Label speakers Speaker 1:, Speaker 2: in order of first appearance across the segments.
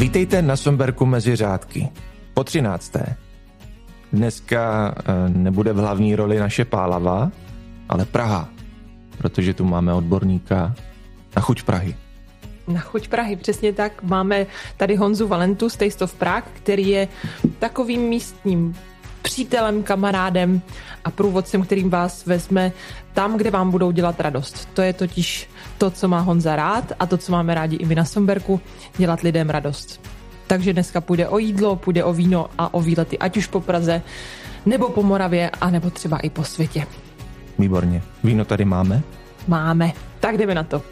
Speaker 1: Vítejte na Somberku mezi řádky. Po třinácté. Dneska eh, nebude v hlavní roli naše Pálava, ale Praha, protože tu máme odborníka na chuť Prahy.
Speaker 2: Na chuť Prahy, přesně tak. Máme tady Honzu Valentu z Taste of Prague, který je takovým místním přítelem, kamarádem a průvodcem, kterým vás vezme tam, kde vám budou dělat radost. To je totiž to, co má Honza rád a to, co máme rádi i my na Somberku, dělat lidem radost. Takže dneska půjde o jídlo, půjde o víno a o výlety, ať už po Praze, nebo po Moravě, a nebo třeba i po světě.
Speaker 1: Výborně. Víno tady máme?
Speaker 2: Máme. Tak jdeme na to.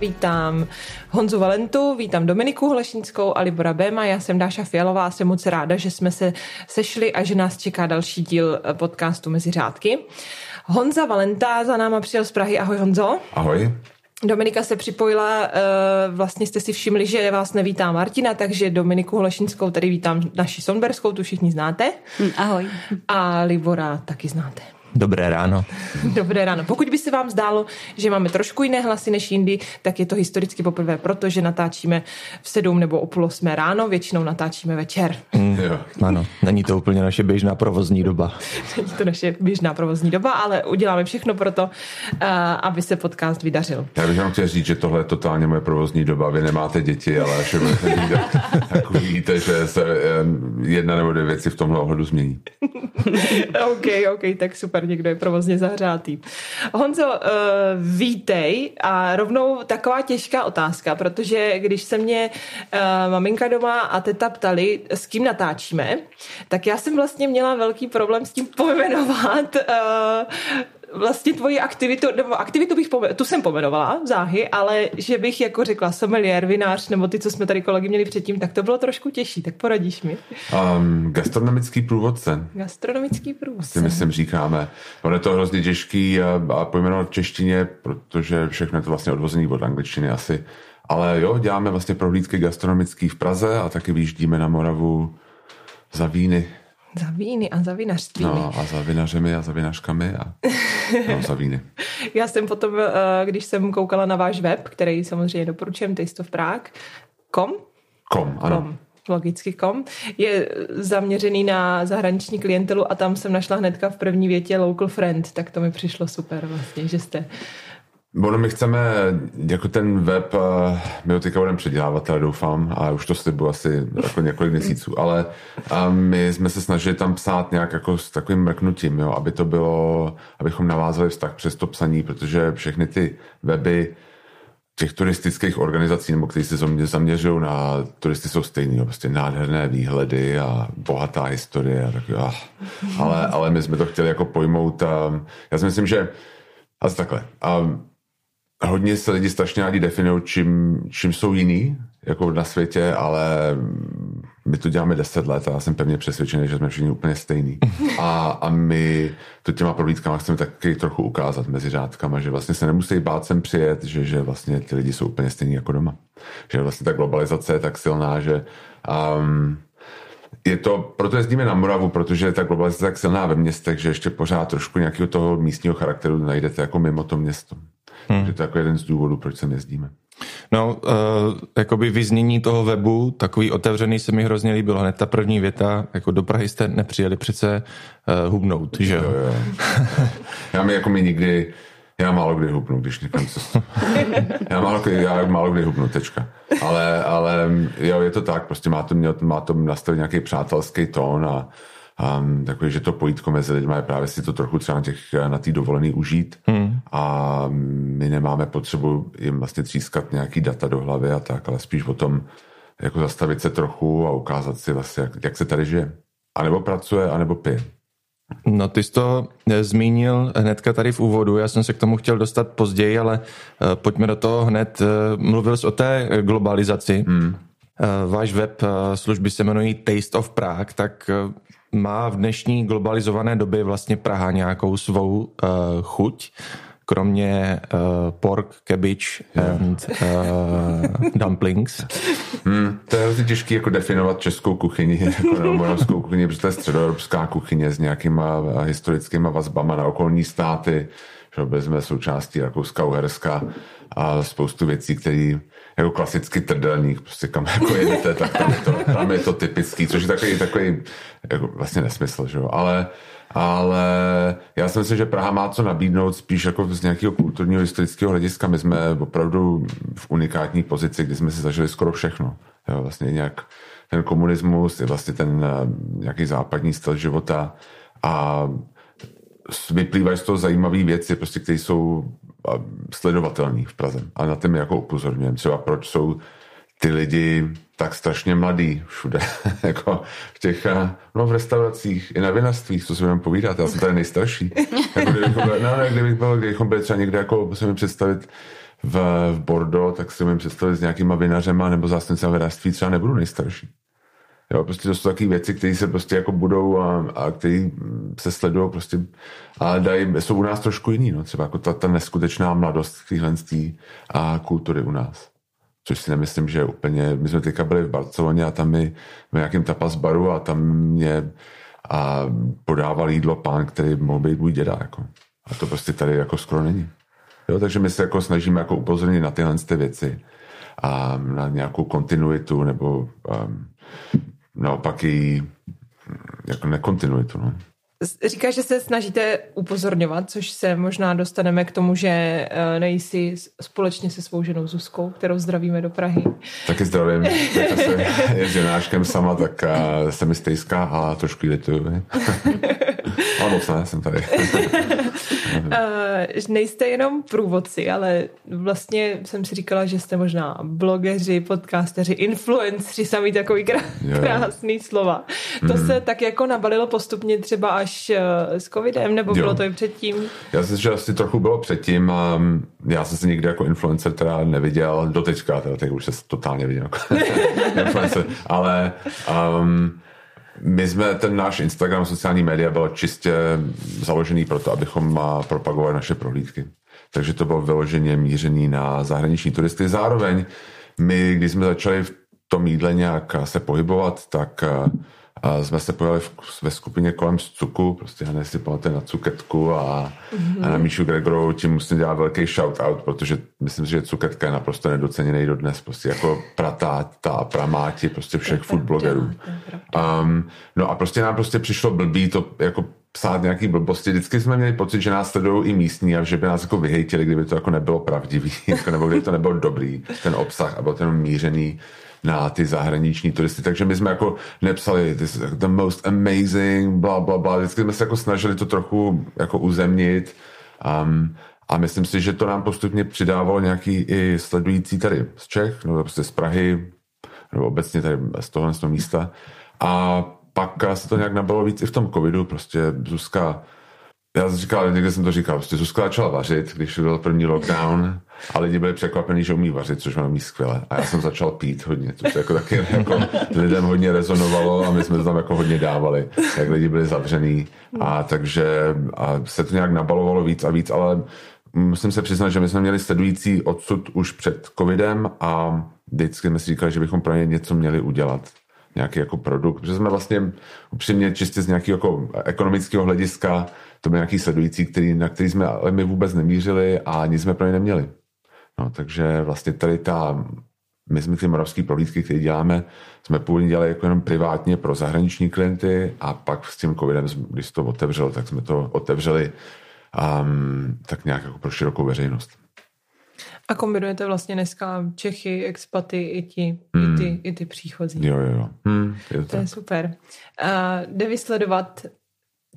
Speaker 2: Vítám Honzu Valentu, vítám Dominiku Hlešnickou a Libora Béma. Já jsem Dáša Fialová a jsem moc ráda, že jsme se sešli a že nás čeká další díl podcastu Mezi řádky. Honza Valenta za náma přijel z Prahy. Ahoj Honzo.
Speaker 3: Ahoj.
Speaker 2: Dominika se připojila, eh, vlastně jste si všimli, že vás nevítá Martina, takže Dominiku Hlešinskou tady vítám naši Sonberskou, tu všichni znáte.
Speaker 4: Hm, ahoj.
Speaker 2: A Libora taky znáte.
Speaker 1: Dobré ráno.
Speaker 2: Dobré ráno. Pokud by se vám zdálo, že máme trošku jiné hlasy než jindy, tak je to historicky poprvé, protože natáčíme v sedm nebo o půl osmé ráno, většinou natáčíme večer.
Speaker 1: Mm, jo. Ano, není to úplně naše běžná provozní doba.
Speaker 2: není to naše běžná provozní doba, ale uděláme všechno pro to, uh, aby se podcast vydařil.
Speaker 3: Já bych vám chtěl říct, že tohle je totálně moje provozní doba. Vy nemáte děti, ale až tak uvidíte, že se jedna nebo dvě věci v tomhle ohledu změní.
Speaker 2: OK, OK, tak super super, někdo je provozně zahřátý. Honzo, uh, vítej a rovnou taková těžká otázka, protože když se mě uh, maminka doma a teta ptali, s kým natáčíme, tak já jsem vlastně měla velký problém s tím pojmenovat uh, vlastně tvoji aktivitu, nebo aktivitu bych pomenovala, tu jsem pomenovala, záhy, ale že bych jako řekla sommelier, vinář, nebo ty, co jsme tady kolegy měli předtím, tak to bylo trošku těžší, tak poradíš mi.
Speaker 3: Um, gastronomický průvodce.
Speaker 2: Gastronomický průvodce.
Speaker 3: Si myslím říkáme. Ono je to hrozně těžký a, a pojmenovat v češtině, protože všechno je to vlastně odvozený od angličtiny asi. Ale jo, děláme vlastně prohlídky gastronomický v Praze a taky vyjíždíme na Moravu za víny
Speaker 2: za víny a za vinařství.
Speaker 3: No a za vinařemi a za vinařkami a no, za víny.
Speaker 2: Já jsem potom, eh, když jsem koukala na váš web, který samozřejmě doporučujem, Taste of Prague, kom?
Speaker 3: Kom, ano. Kom
Speaker 2: logicky kom, je zaměřený na zahraniční klientelu a tam jsem našla hnedka v první větě local friend, tak to mi přišlo super vlastně, že jste
Speaker 3: Ono my chceme, jako ten web, eh, my ho teďka budeme předělávat, ale doufám, a už to slibuji asi jako několik měsíců, ale a my jsme se snažili tam psát nějak jako s takovým mrknutím, jo, aby to bylo, abychom navázali vztah přes to psaní, protože všechny ty weby těch turistických organizací, nebo kteří se zaměřují na turisty, jsou stejný, jo, prostě nádherné výhledy a bohatá historie. A tak, ah. ale, ale my jsme to chtěli jako pojmout. A já si myslím, že asi takhle. A hodně se lidi strašně rádi definují, čím, čím jsou jiný jako na světě, ale my to děláme deset let a já jsem pevně přesvědčený, že jsme všichni úplně stejný. A, a my to těma prohlídkama chceme taky trochu ukázat mezi řádkama, že vlastně se nemusí bát sem přijet, že, že vlastně ty lidi jsou úplně stejní jako doma. Že vlastně ta globalizace je tak silná, že um, je to, proto jezdíme na Moravu, protože ta globalizace je tak silná ve městech, že ještě pořád trošku nějakého toho místního charakteru najdete jako mimo to město. Hmm. Takže to je jako jeden z důvodů, proč sem jezdíme.
Speaker 1: No, uh, jakoby vyznění toho webu, takový otevřený se mi hrozně líbilo. Hned ta první věta, jako do Prahy jste nepřijeli přece uh, hubnout, že jo? jo,
Speaker 3: já mi jako mi nikdy, já málo kdy hubnu, když někam se... já málo kdy, já málo kdy hubnu, tečka. Ale, ale jo, je to tak, prostě má to, má to nastavit nějaký přátelský tón a um, že to pojítko mezi lidmi je právě si to trochu třeba na, těch, na tý dovolený užít hmm. a my nemáme potřebu jim vlastně třískat nějaký data do hlavy a tak, ale spíš o tom jako zastavit se trochu a ukázat si vlastně, jak, jak se tady žije. A nebo pracuje, anebo pije.
Speaker 1: No ty jsi to eh, zmínil hnedka tady v úvodu, já jsem se k tomu chtěl dostat později, ale uh, pojďme do toho hned. Uh, mluvil jsi o té globalizaci. Hmm. Váš web služby se jmenují Taste of Prague, tak má v dnešní globalizované době vlastně Praha nějakou svou uh, chuť, kromě uh, pork, cabbage and uh, dumplings.
Speaker 3: Hmm, to je hrozně těžké jako definovat českou kuchyni, jako moravskou kuchyni, protože to je středoevropská kuchyně s nějakýma historickýma vazbama na okolní státy, že byli jsme součástí Rakouska-Uherska a spoustu věcí, které jako klasický trdelník, prostě kam jako jedete, tak tam je to, tam je to typický, což je takový, takový jako vlastně nesmysl, že jo, ale ale já si myslím, že Praha má co nabídnout spíš jako z nějakého kulturního, historického hlediska. My jsme opravdu v unikátní pozici, kdy jsme si zažili skoro všechno. Jo, vlastně nějak ten komunismus, je vlastně ten eh, nějaký západní styl života a vyplývají z toho zajímavé věci, prostě, které jsou sledovatelné v Praze. A na tím jako upozorňujeme. Třeba proč jsou ty lidi tak strašně mladý všude. jako v těch, eh, no v restauracích, i na vinařstvích, co si budeme povídat, já jsem tady nejstarší. jako kdybychom byli, no, ne, kdybych byl, kdybychom byli třeba někde, jako musím mi představit v, v Bordeaux, tak si umím představit s nějakýma vinařema nebo zástupcem vinařství třeba nebudu nejstarší. Jo, prostě to jsou takové věci, které se prostě jako budou a, a které se sledují prostě a dají, jsou u nás trošku jiný, no, třeba jako ta, ta neskutečná mladost téhle a kultury u nás. Což si nemyslím, že úplně, my jsme teďka byli v Barceloně a tam mi v nějakém tapas baru a tam mě a podával jídlo pán, který mohl být můj děda, jako. A to prostě tady jako skoro není. Jo, takže my se jako snažíme jako upozornit na tyhle ty věci a na nějakou kontinuitu nebo um, naopak i jako nekontinuitu. No.
Speaker 2: Říkáš, že se snažíte upozorňovat, což se možná dostaneme k tomu, že eh, nejsi společně se svou ženou Zuzkou, kterou zdravíme do Prahy.
Speaker 3: Taky zdravím. se je ženáškem sama, tak eh, se mi stejská a trošku lituju. Ale moc ne, jsem tady.
Speaker 2: uh, nejste jenom průvodci, ale vlastně jsem si říkala, že jste možná blogeři, podcasteři, influenceri, sami takový krá- krásný slova. To mm. se tak jako nabalilo postupně třeba až uh, s covidem, nebo jo. bylo to i předtím?
Speaker 3: Já si že asi trochu bylo předtím mm, já jsem se nikdy jako influencer teda neviděl, doteďka, teda teď už se totálně viděl jako influencer, ale um, my jsme, ten náš Instagram, sociální média byl čistě založený pro to, abychom propagovali naše prohlídky. Takže to bylo vyloženě mířený na zahraniční turisty. Zároveň my, když jsme začali v tom jídle nějak se pohybovat, tak a jsme se pojeli ve skupině kolem Cuku, prostě já si pamatuje na Cuketku a, mm-hmm. a na Míšu Gregorovou, tím musím dělat velký shout-out, protože myslím si, že Cuketka je naprosto nedoceněný dodnes, prostě jako pratáta a pramáti prostě všech food blogerů. Um, no a prostě nám prostě přišlo blbý to jako psát nějaký blbosti. Vždycky jsme měli pocit, že nás sledují i místní a že by nás jako vyhejtili, kdyby to jako nebylo pravdivý, jako, nebo kdyby to nebylo dobrý, ten obsah a byl ten mířený na ty zahraniční turisty. Takže my jsme jako nepsali this the most amazing, bla, bla, bla. Vždycky jsme se jako snažili to trochu jako uzemnit. Um, a myslím si, že to nám postupně přidávalo nějaký i sledující tady z Čech, nebo prostě z Prahy, nebo obecně tady z tohle z toho místa. A pak se to nějak nabalo víc i v tom covidu, prostě Zuzka já jsem říkal, někde jsem to říkal, prostě Zuzka začala vařit, když byl první lockdown a lidi byli překvapení, že umí vařit, což mám skvěle. A já jsem začal pít hodně, což jako taky jako lidem hodně rezonovalo a my jsme to tam jako hodně dávali, jak lidi byli zavřený. A takže a se to nějak nabalovalo víc a víc, ale musím se přiznat, že my jsme měli sledující odsud už před covidem a vždycky jsme si říkali, že bychom pro ně něco měli udělat nějaký jako produkt, protože jsme vlastně upřímně čistě z nějakého jako ekonomického hlediska to byl nějaký sledující, který, na který jsme ale my vůbec nemířili a nic jsme pro ně neměli. No, takže vlastně tady ta, my jsme ty moravské prohlídky, které děláme, jsme původně dělali jako jenom privátně pro zahraniční klienty a pak s tím covidem, když to otevřel, tak jsme to otevřeli um, tak nějak jako pro širokou veřejnost.
Speaker 2: A kombinujete vlastně dneska Čechy, expaty i ti, hmm. i ty, i ty příchozí.
Speaker 3: Jo, jo, jo. Hmm,
Speaker 2: je to, to je super. Uh, jde vysledovat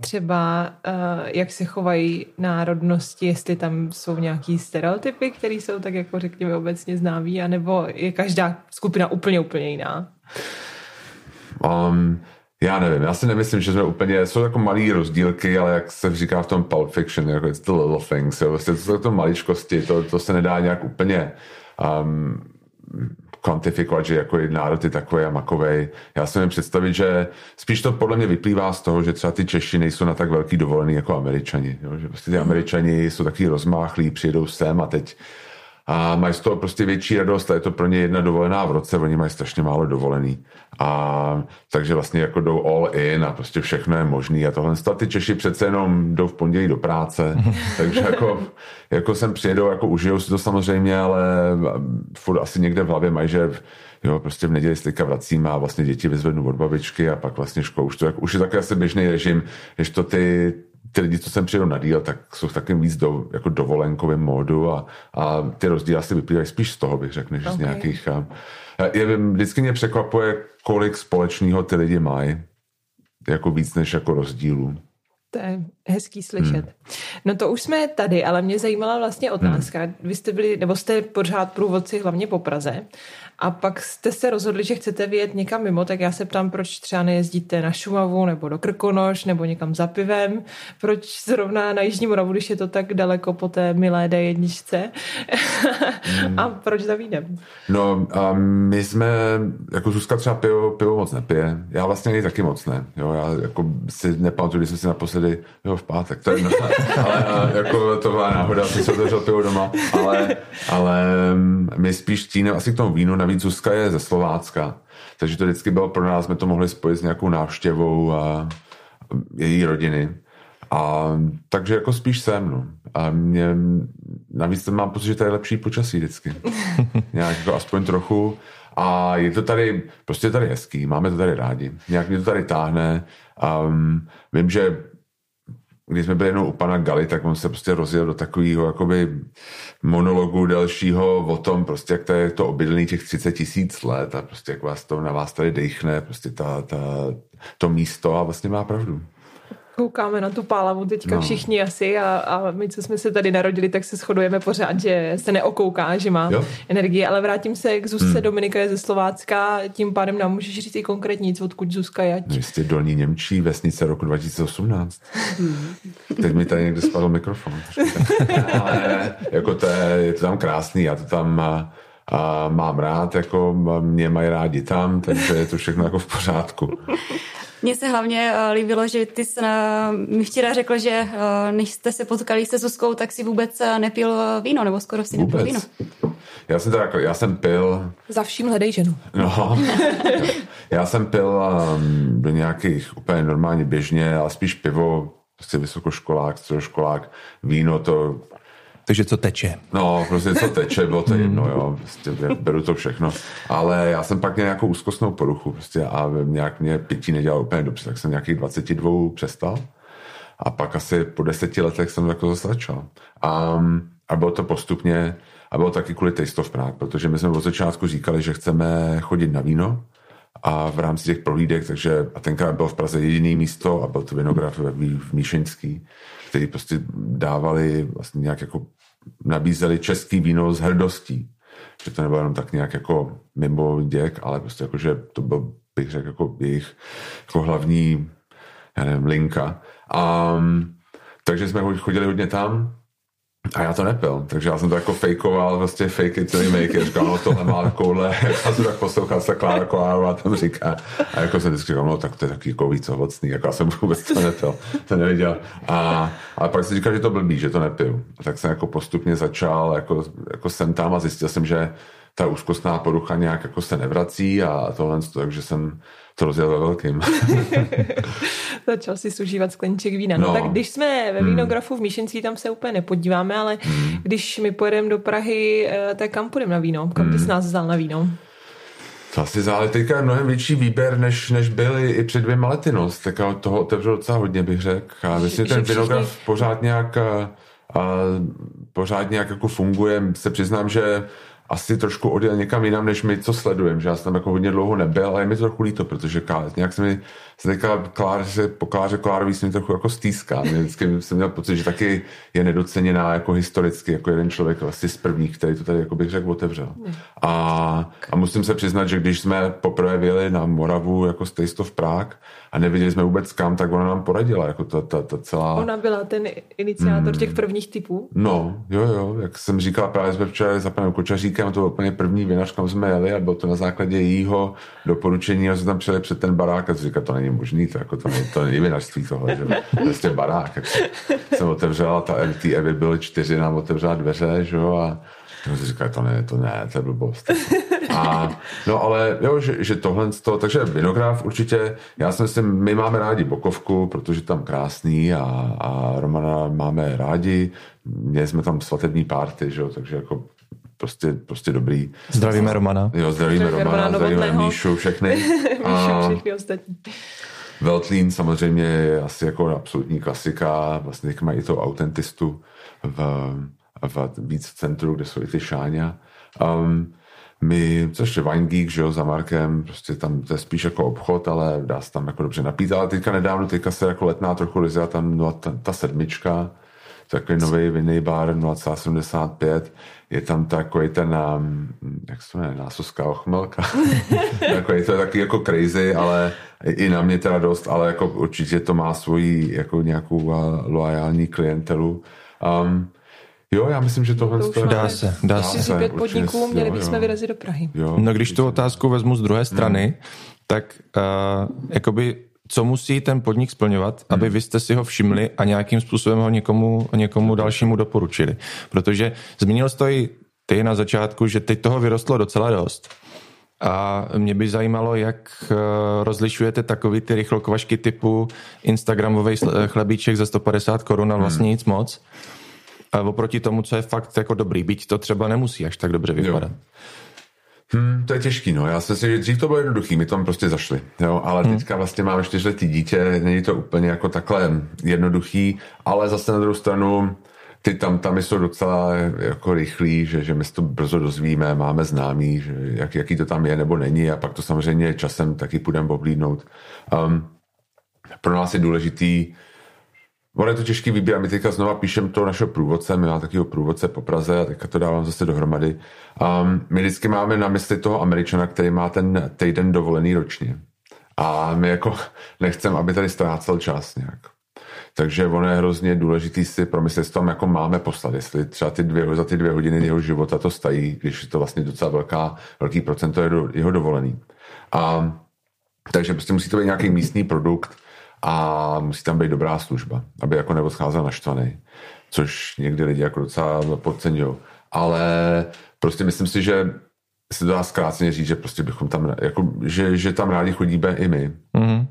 Speaker 2: třeba, uh, jak se chovají národnosti, jestli tam jsou nějaký stereotypy, které jsou tak jako řekněme obecně známý, anebo je každá skupina úplně, úplně jiná?
Speaker 3: Um, já nevím, já si nemyslím, že jsme úplně, jsou jako malý rozdílky, ale jak se říká v tom Pulp Fiction, jako it's the little things, jo, vlastně to jsou to maličkosti, to, to se nedá nějak úplně um, kvantifikovat, že jako národ je takový a makovej. Já si nevím představit, že spíš to podle mě vyplývá z toho, že třeba ty Češi nejsou na tak velký dovolený jako Američani. Jo? Že prostě ty Američani jsou taky rozmáchlí, přijedou sem a teď a mají z toho prostě větší radost a je to pro ně jedna dovolená v roce, oni mají strašně málo dovolený. A takže vlastně jako jdou all in a prostě všechno je možný a tohle. A ty Češi přece jenom jdou v pondělí do práce, takže jako, jako sem přijedou, jako užijou si to samozřejmě, ale furt asi někde v hlavě mají, že jo, prostě v neděli se vracím a vlastně děti vyzvednu od babičky a pak vlastně školu. Už, to, jak, už je takový asi běžný režim, když to ty, ty lidi, co sem přijdou na díl, tak jsou v takovým víc do, jako dovolenkovém módu a, a ty rozdíly asi vyplývají spíš z toho, bych řekl, než okay. z nějakých... A, je, vždycky mě překvapuje, kolik společného ty lidi mají, jako víc než jako rozdílů.
Speaker 2: To je hezký slyšet. Hmm. No to už jsme tady, ale mě zajímala vlastně otázka. Hmm. Vy jste byli, nebo jste pořád průvodci hlavně po Praze a pak jste se rozhodli, že chcete vyjet někam mimo, tak já se ptám, proč třeba nejezdíte na Šumavu nebo do Krkonoš nebo někam za pivem, proč zrovna na Jižní Moravu, když je to tak daleko po té milé D1? Hmm. a proč za vínem?
Speaker 3: No a my jsme, jako Zuzka třeba pivo, pivo moc nepije, já vlastně ani taky moc ne, jo, já jako si nepamatuju, když jsem si naposledy, jo v pátek, to je no, ale jako to byla náhoda, jsem se otevřel pivo doma, ale, ale my spíš stíneme asi k tomu vínu, navíc Zuzka je ze Slovácka, takže to vždycky bylo pro nás, jsme to mohli spojit s nějakou návštěvou a její rodiny. A takže jako spíš sem, no. A mě, navíc mám pocit, že to je lepší počasí vždycky. Nějak jako aspoň trochu. A je to tady, prostě je tady hezký, máme to tady rádi. Nějak mě to tady táhne. Um, vím, že když jsme byli jenom u pana Gali, tak on se prostě rozjel do takového jakoby monologu dalšího o tom, prostě jak to je to obydlený těch 30 tisíc let a prostě jak vás to na vás tady dechne, prostě ta, ta, to místo a vlastně má pravdu
Speaker 2: koukáme na tu pálavu teďka no. všichni asi a, a my, co jsme se tady narodili, tak se shodujeme pořád, že se neokouká, že má jo. energii, ale vrátím se k Zuzce. Hmm. Dominika je ze Slovácka, tím pádem nám můžeš říct i konkrétně nic, odkud Zuzka je.
Speaker 3: No, jistě Dolní Němčí, vesnice roku 2018. Hmm. Teď mi tady někde spadl mikrofon. ale jako to je, je to tam krásný, já to tam a mám rád, jako mě mají rádi tam, takže je to všechno jako v pořádku.
Speaker 4: Mně se hlavně uh, líbilo, že ty jsi uh, mi včera řekl, že uh, než jste se potkali se Zuzkou, tak si vůbec uh, nepil víno, nebo skoro si vůbec. nepil víno.
Speaker 3: Já jsem, tak, já jsem pil...
Speaker 2: Za vším hledej ženu.
Speaker 3: No, já jsem pil um, do nějakých úplně normálně běžně, ale spíš pivo, prostě vysokoškolák, středoškolák, víno to
Speaker 1: takže co teče?
Speaker 3: No, prostě co teče, bylo to jedno, jo, prostě beru to všechno. Ale já jsem pak měl nějakou úzkostnou poruchu prostě a nějak mě pití nedělal úplně dobře, tak jsem nějakých 22 přestal. A pak asi po deseti letech jsem jako zase začal. A, a bylo to postupně, a bylo taky kvůli Taste of Prague, protože my jsme od začátku říkali, že chceme chodit na víno, a v rámci těch prohlídek, takže a tenkrát byl v Praze jediný místo a byl to vinograf v Míšeňský, který prostě dávali vlastně nějak jako nabízeli český víno s hrdostí. Že to nebylo jenom tak nějak jako mimo děk, ale prostě jako, že to byl, bych řekl, jako jejich jako hlavní, já nevím, linka. A, takže jsme chodili hodně tam a já to nepil, takže já jsem to jako fejkoval, vlastně fake it till you make it, říkal, no tohle má takovouhle, já jsem tak poslouchal se Klára Kolárová tam říká, a jako jsem vždycky říkal, no tak to je takový jako víc ovocný, jako já jsem vůbec to nepil, to neviděl. A, a pak si říkal, že to blbý, že to nepiju. A tak jsem jako postupně začal, jako, jako jsem tam a zjistil jsem, že ta úzkostná porucha nějak jako se nevrací a tohle, takže jsem to rozjel ve velkým.
Speaker 2: Začal si užívat skleníček vína. No. no tak když jsme ve hmm. vínografu v Míšenství, tam se úplně nepodíváme, ale hmm. když my pojedeme do Prahy, eh, tak kam půjdeme na víno? Kam bys hmm. nás vzal na víno?
Speaker 3: To asi zále teďka je mnohem větší výběr, než, než byly i před dvěma lety. No. Tak toho otevřel docela hodně, bych řekl. A myslím, ten vinograf všichni... pořád nějak a, a, pořád nějak jako funguje. Se přiznám, že asi trošku odjel někam jinam, než my, co sledujeme, že já jsem tam jako hodně dlouho nebyl, ale je mi to trochu líto, protože nějak se mi se teďka Kláře, po Kláře Klárovi jsem trochu jako stýská. Mě vždycky jsem měl pocit, že taky je nedoceněná jako historicky, jako jeden člověk asi z prvních, který to tady, jako bych řekl, otevřel. A, a musím se přiznat, že když jsme poprvé vyjeli na Moravu jako z Taste of Prague a nevěděli jsme vůbec kam, tak ona nám poradila, jako ta, ta, ta celá...
Speaker 2: Ona byla ten iniciátor hmm. těch prvních typů?
Speaker 3: No, jo, jo, jak jsem říkal, právě jsme včera za panem Kočaříkem, to byl úplně první vinař, kam jsme jeli a bylo to na základě jejího doporučení a jsme tam přijeli před ten barák a říkal, to není možný, to, jako to, to není vinařství tohle, že prostě barák. Jako jsem otevřela, ta MT Evy byly čtyři, nám otevřela dveře, že jo, a No si říká, to ne, to ne, to je blbost. A, no ale jo, že, že tohle, to, takže Vinográf určitě, já si myslím, my máme rádi Bokovku, protože tam krásný a, a Romana máme rádi, měli jsme tam svatební párty, že jo, takže jako prostě, prostě dobrý.
Speaker 1: Zdravíme Romana.
Speaker 3: Jo, zdravíme, zdravíme Romana, Romana zdravíme Míšu, všechny.
Speaker 2: Míšu, všechny ostatní.
Speaker 3: Veltlín samozřejmě je asi jako absolutní klasika, vlastně mají to autentistu v, v víc centru, kde jsou i ty šáňa. Um, my, co ještě Wine Geek, že jo, za Markem, prostě tam to je spíš jako obchod, ale dá se tam jako dobře napít, ale teďka nedávno, teďka se jako letná trochu rozjela tam no, ta, ta sedmička, takový nový vinný bar 0,75, je tam takový ten, um, jak se jmenuje, násoská ochmelka. takový, to je taky jako crazy, ale i na mě teda dost, ale jako určitě to má svoji jako nějakou uh, loajální klientelu. Um, Jo, já myslím, že tohle
Speaker 1: to dá se. Dá
Speaker 2: se. pět podniků, měli bychom vyrazit do Prahy.
Speaker 1: Jo, no když tu otázku vezmu z druhé strany, hmm. tak uh, jakoby co musí ten podnik splňovat, aby hmm. vy jste si ho všimli a nějakým způsobem ho někomu, někomu dalšímu doporučili. Protože zmínil jsi to i ty na začátku, že teď toho vyrostlo docela dost. A mě by zajímalo, jak eh, rozlišujete takový ty rychlokvašky typu Instagramový chlebíček za 150 korun a vlastně hmm. nic moc. A oproti tomu, co je fakt jako dobrý, byť to třeba nemusí až tak dobře vypadat. Jo.
Speaker 3: Hmm, to je těžký, no. Já si myslím, že dřív to bylo jednoduchý, my tam prostě zašli, jo, ale hmm. teďka vlastně máme čtyřletý dítě, není to úplně jako takhle jednoduchý, ale zase na druhou stranu ty tam, tam jsou docela jako rychlí, že, že my se to brzo dozvíme, máme známý, že jak, jaký to tam je nebo není a pak to samozřejmě časem taky půjdeme oblídnout. Um, pro nás je důležitý Ono je to těžký výběr. My teďka znova píšem to našeho průvodce, my máme takového průvodce po Praze a teďka to dávám zase dohromady. Um, my vždycky máme na mysli toho Američana, který má ten týden dovolený ročně. A my jako nechceme, aby tady ztrácel čas nějak. Takže ono je hrozně důležitý si promyslet, tam jako máme poslat, jestli třeba ty dvě, za ty dvě hodiny jeho života to stají, když je to vlastně docela velká, velký procento jeho dovolený. A, takže prostě musí to být nějaký místní produkt, a musí tam být dobrá služba, aby jako neodcházel naštvaný, což někdy lidi jako docela podceňují. Ale prostě myslím si, že se to dá zkráceně říct, že prostě bychom tam, jako, že, že tam rádi chodíme i my. Mm-hmm.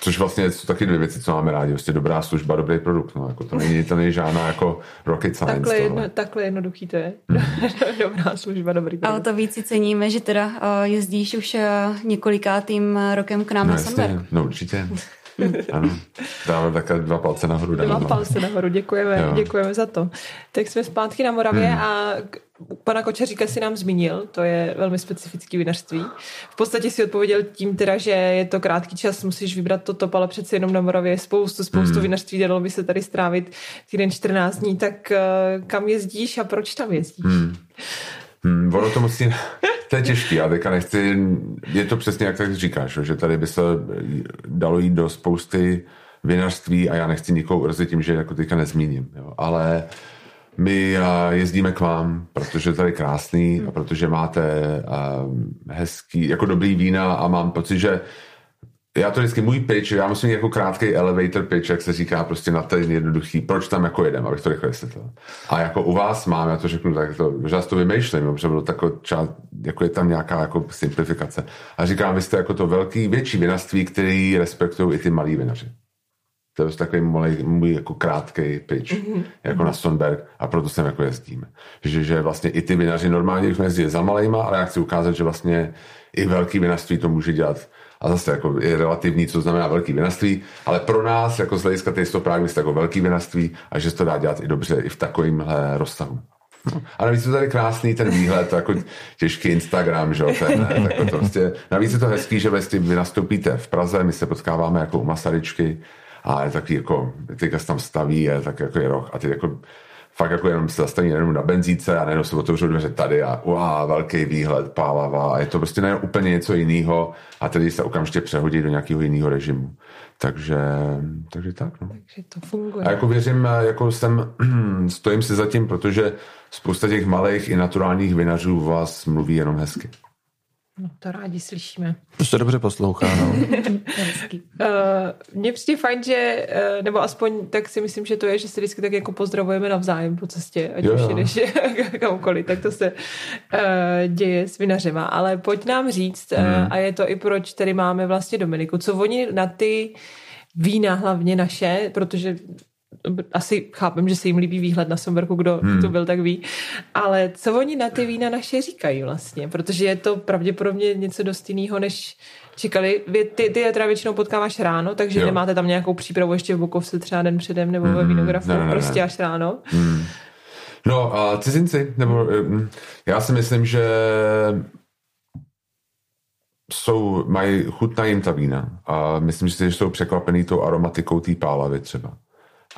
Speaker 3: Což vlastně jsou taky dvě věci, co máme rádi. Vlastně dobrá služba, dobrý produkt. No, jako to, není, to není žádná jako rocket science.
Speaker 2: Takhle, jedno, takhle jednoduchý to je. Mm. dobrá služba, dobrý produkt.
Speaker 4: Ale to víc si ceníme, že teda uh, jezdíš už uh, několikátým rokem k nám
Speaker 3: no,
Speaker 4: na Sandberg.
Speaker 3: No určitě. ano, dáme takhle dva palce nahoru.
Speaker 2: Dva palce nahoru, děkujeme, jo. děkujeme za to. Tak jsme zpátky na Moravě hmm. a pana Kočaříka si nám zmínil, to je velmi specifický vinařství. V podstatě si odpověděl tím teda, že je to krátký čas, musíš vybrat to top, ale přeci jenom na Moravě je spoustu, spoustu hmm. vinařství, dalo by se tady strávit týden 14 dní, tak eh, kam jezdíš a proč tam jezdíš? Hmm.
Speaker 3: Hmm, ono to musí, to je těžký, já teďka nechci, je to přesně jak tak říkáš, že tady by se dalo jít do spousty vinařství a já nechci nikoho urazit tím, že jako teďka nezmíním, jo. ale my jezdíme k vám, protože je tady krásný a protože máte hezký, jako dobrý vína a mám pocit, že já to vždycky můj pitch, já musím jako krátký elevator pitch, jak se říká, prostě na ten jednoduchý, proč tam jako jedem, abych to rychle vysvětlil. A jako u vás mám, já to řeknu tak, to, možná to vymýšlím, protože bylo tako, čas, jako je tam nějaká jako simplifikace. A říkám, vy jste jako to velký, větší vinařství, který respektují i ty malí vinaři. To je prostě takový můj, můj jako krátký pitch, mm-hmm. jako na Stonberg a proto sem jako jezdíme. Že, že vlastně i ty vinaři normálně už jezdí za malejma, ale já chci ukázat, že vlastně i velký vinařství to může dělat a zase jako je relativní, co znamená velký vinařství, ale pro nás, jako z hlediska té právě jako velký vinařství a že se to dá dělat i dobře i v takovémhle rozsahu. No. A navíc je tady krásný ten výhled, to jako těžký Instagram, že jo, ten, jako to prostě, navíc je to hezký, že vlastně vy nastoupíte v Praze, my se potkáváme jako u Masaryčky a je taky jako, teďka se tam staví, je tak jako je roh a ty jako fakt jako jenom se zastaví jenom na benzíce a najednou se otevřou dveře tady a uá, velký výhled, pálava a je to prostě najednou úplně něco jiného a tedy se okamžitě přehodí do nějakého jiného režimu. Takže, takže tak. No.
Speaker 2: Takže to funguje.
Speaker 3: A jako věřím, jako jsem, stojím si za tím, protože spousta těch malých i naturálních vinařů vás mluví jenom hezky.
Speaker 2: No, to rádi slyšíme.
Speaker 1: To se dobře poslouchá, no.
Speaker 2: uh, mně přijde fajn, že, uh, nebo aspoň tak si myslím, že to je, že se vždycky tak jako pozdravujeme navzájem po cestě, ať jo, už jdeš kamkoliv, tak to se uh, děje s vinařema. Ale pojď nám říct, uh, a je to i proč tady máme vlastně Dominiku, co oni na ty vína hlavně naše, protože asi chápem, že se jim líbí výhled na Somberku, kdo hmm. to byl, tak ví. Ale co oni na ty vína naše říkají vlastně? Protože je to pravděpodobně něco dost jiného, než čekali. Vy, ty, ty je teda většinou potkáváš ráno, takže jo. nemáte tam nějakou přípravu ještě v Bukovce třeba den předem nebo hmm. ve vinografu, ne, ne, ne. prostě až ráno. Hmm.
Speaker 3: No a cizinci, nebo hm, já si myslím, že jsou, mají, chutná jim ta vína a myslím si, že jsou překvapený tou aromatikou té pálavy třeba.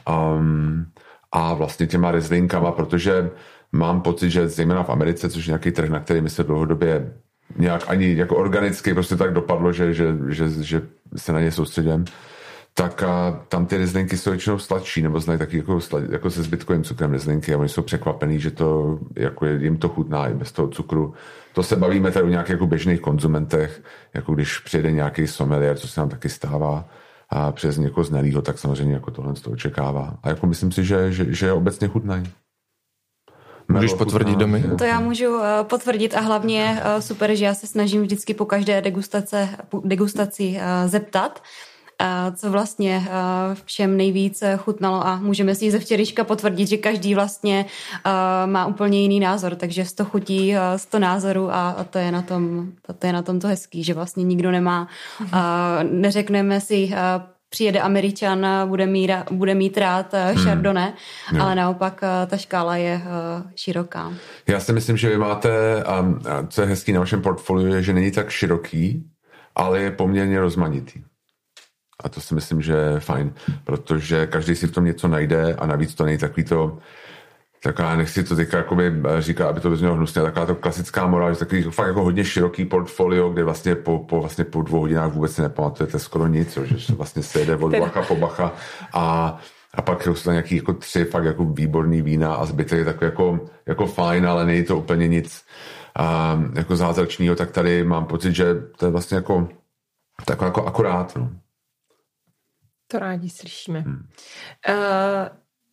Speaker 3: Um, a vlastně těma rezlinkama, protože mám pocit, že zejména v Americe, což je nějaký trh, na který my se dlouhodobě nějak ani jako organicky prostě tak dopadlo, že, že, že, že se na ně soustředím, tak a tam ty rezlinky jsou většinou sladší, nebo znají taky jako, jako se zbytkovým cukrem rezlinky a oni jsou překvapený, že to, jako jim to chutná i bez toho cukru. To se bavíme tady o nějakých jako běžných konzumentech, jako když přijede nějaký sommelier, co se nám taky stává, a přes někoho znalýho, tak samozřejmě jako tohle z toho očekává. A jako myslím si, že, že, že je obecně chutnají.
Speaker 1: Můžeš potvrdit, Domy?
Speaker 4: To já můžu eh, potvrdit a hlavně eh, super, že já se snažím vždycky po každé degustace, degustaci eh, zeptat, co vlastně všem nejvíc chutnalo a můžeme si ze včerejška potvrdit, že každý vlastně má úplně jiný názor, takže z to chutí, z to názoru a to je na tom to, je na tom to hezký, že vlastně nikdo nemá, neřekneme si přijede Američan, bude mít, bude mít rád hmm. Chardonnay, hmm. ale naopak ta škála je široká.
Speaker 3: Já si myslím, že vy máte, a co je hezký na vašem portfoliu, je, že není tak široký, ale je poměrně rozmanitý. A to si myslím, že je fajn, protože každý si v tom něco najde a navíc to není takový to, taková, nechci to teďka jakoby říkat, aby to vyznělo hnusně, taková to klasická morál, že takový fakt jako hodně široký portfolio, kde vlastně po, po, vlastně po dvou hodinách vůbec si nepamatujete skoro nic, že vlastně se jede od bacha po bacha a a pak jsou nějaký jako tři fakt jako výborný vína a zbytek je takový jako, jako fajn, ale není to úplně nic a, jako zázračného, tak tady mám pocit, že to je vlastně jako, tak jako akorát. No.
Speaker 2: To rádi slyšíme. Hmm. Uh,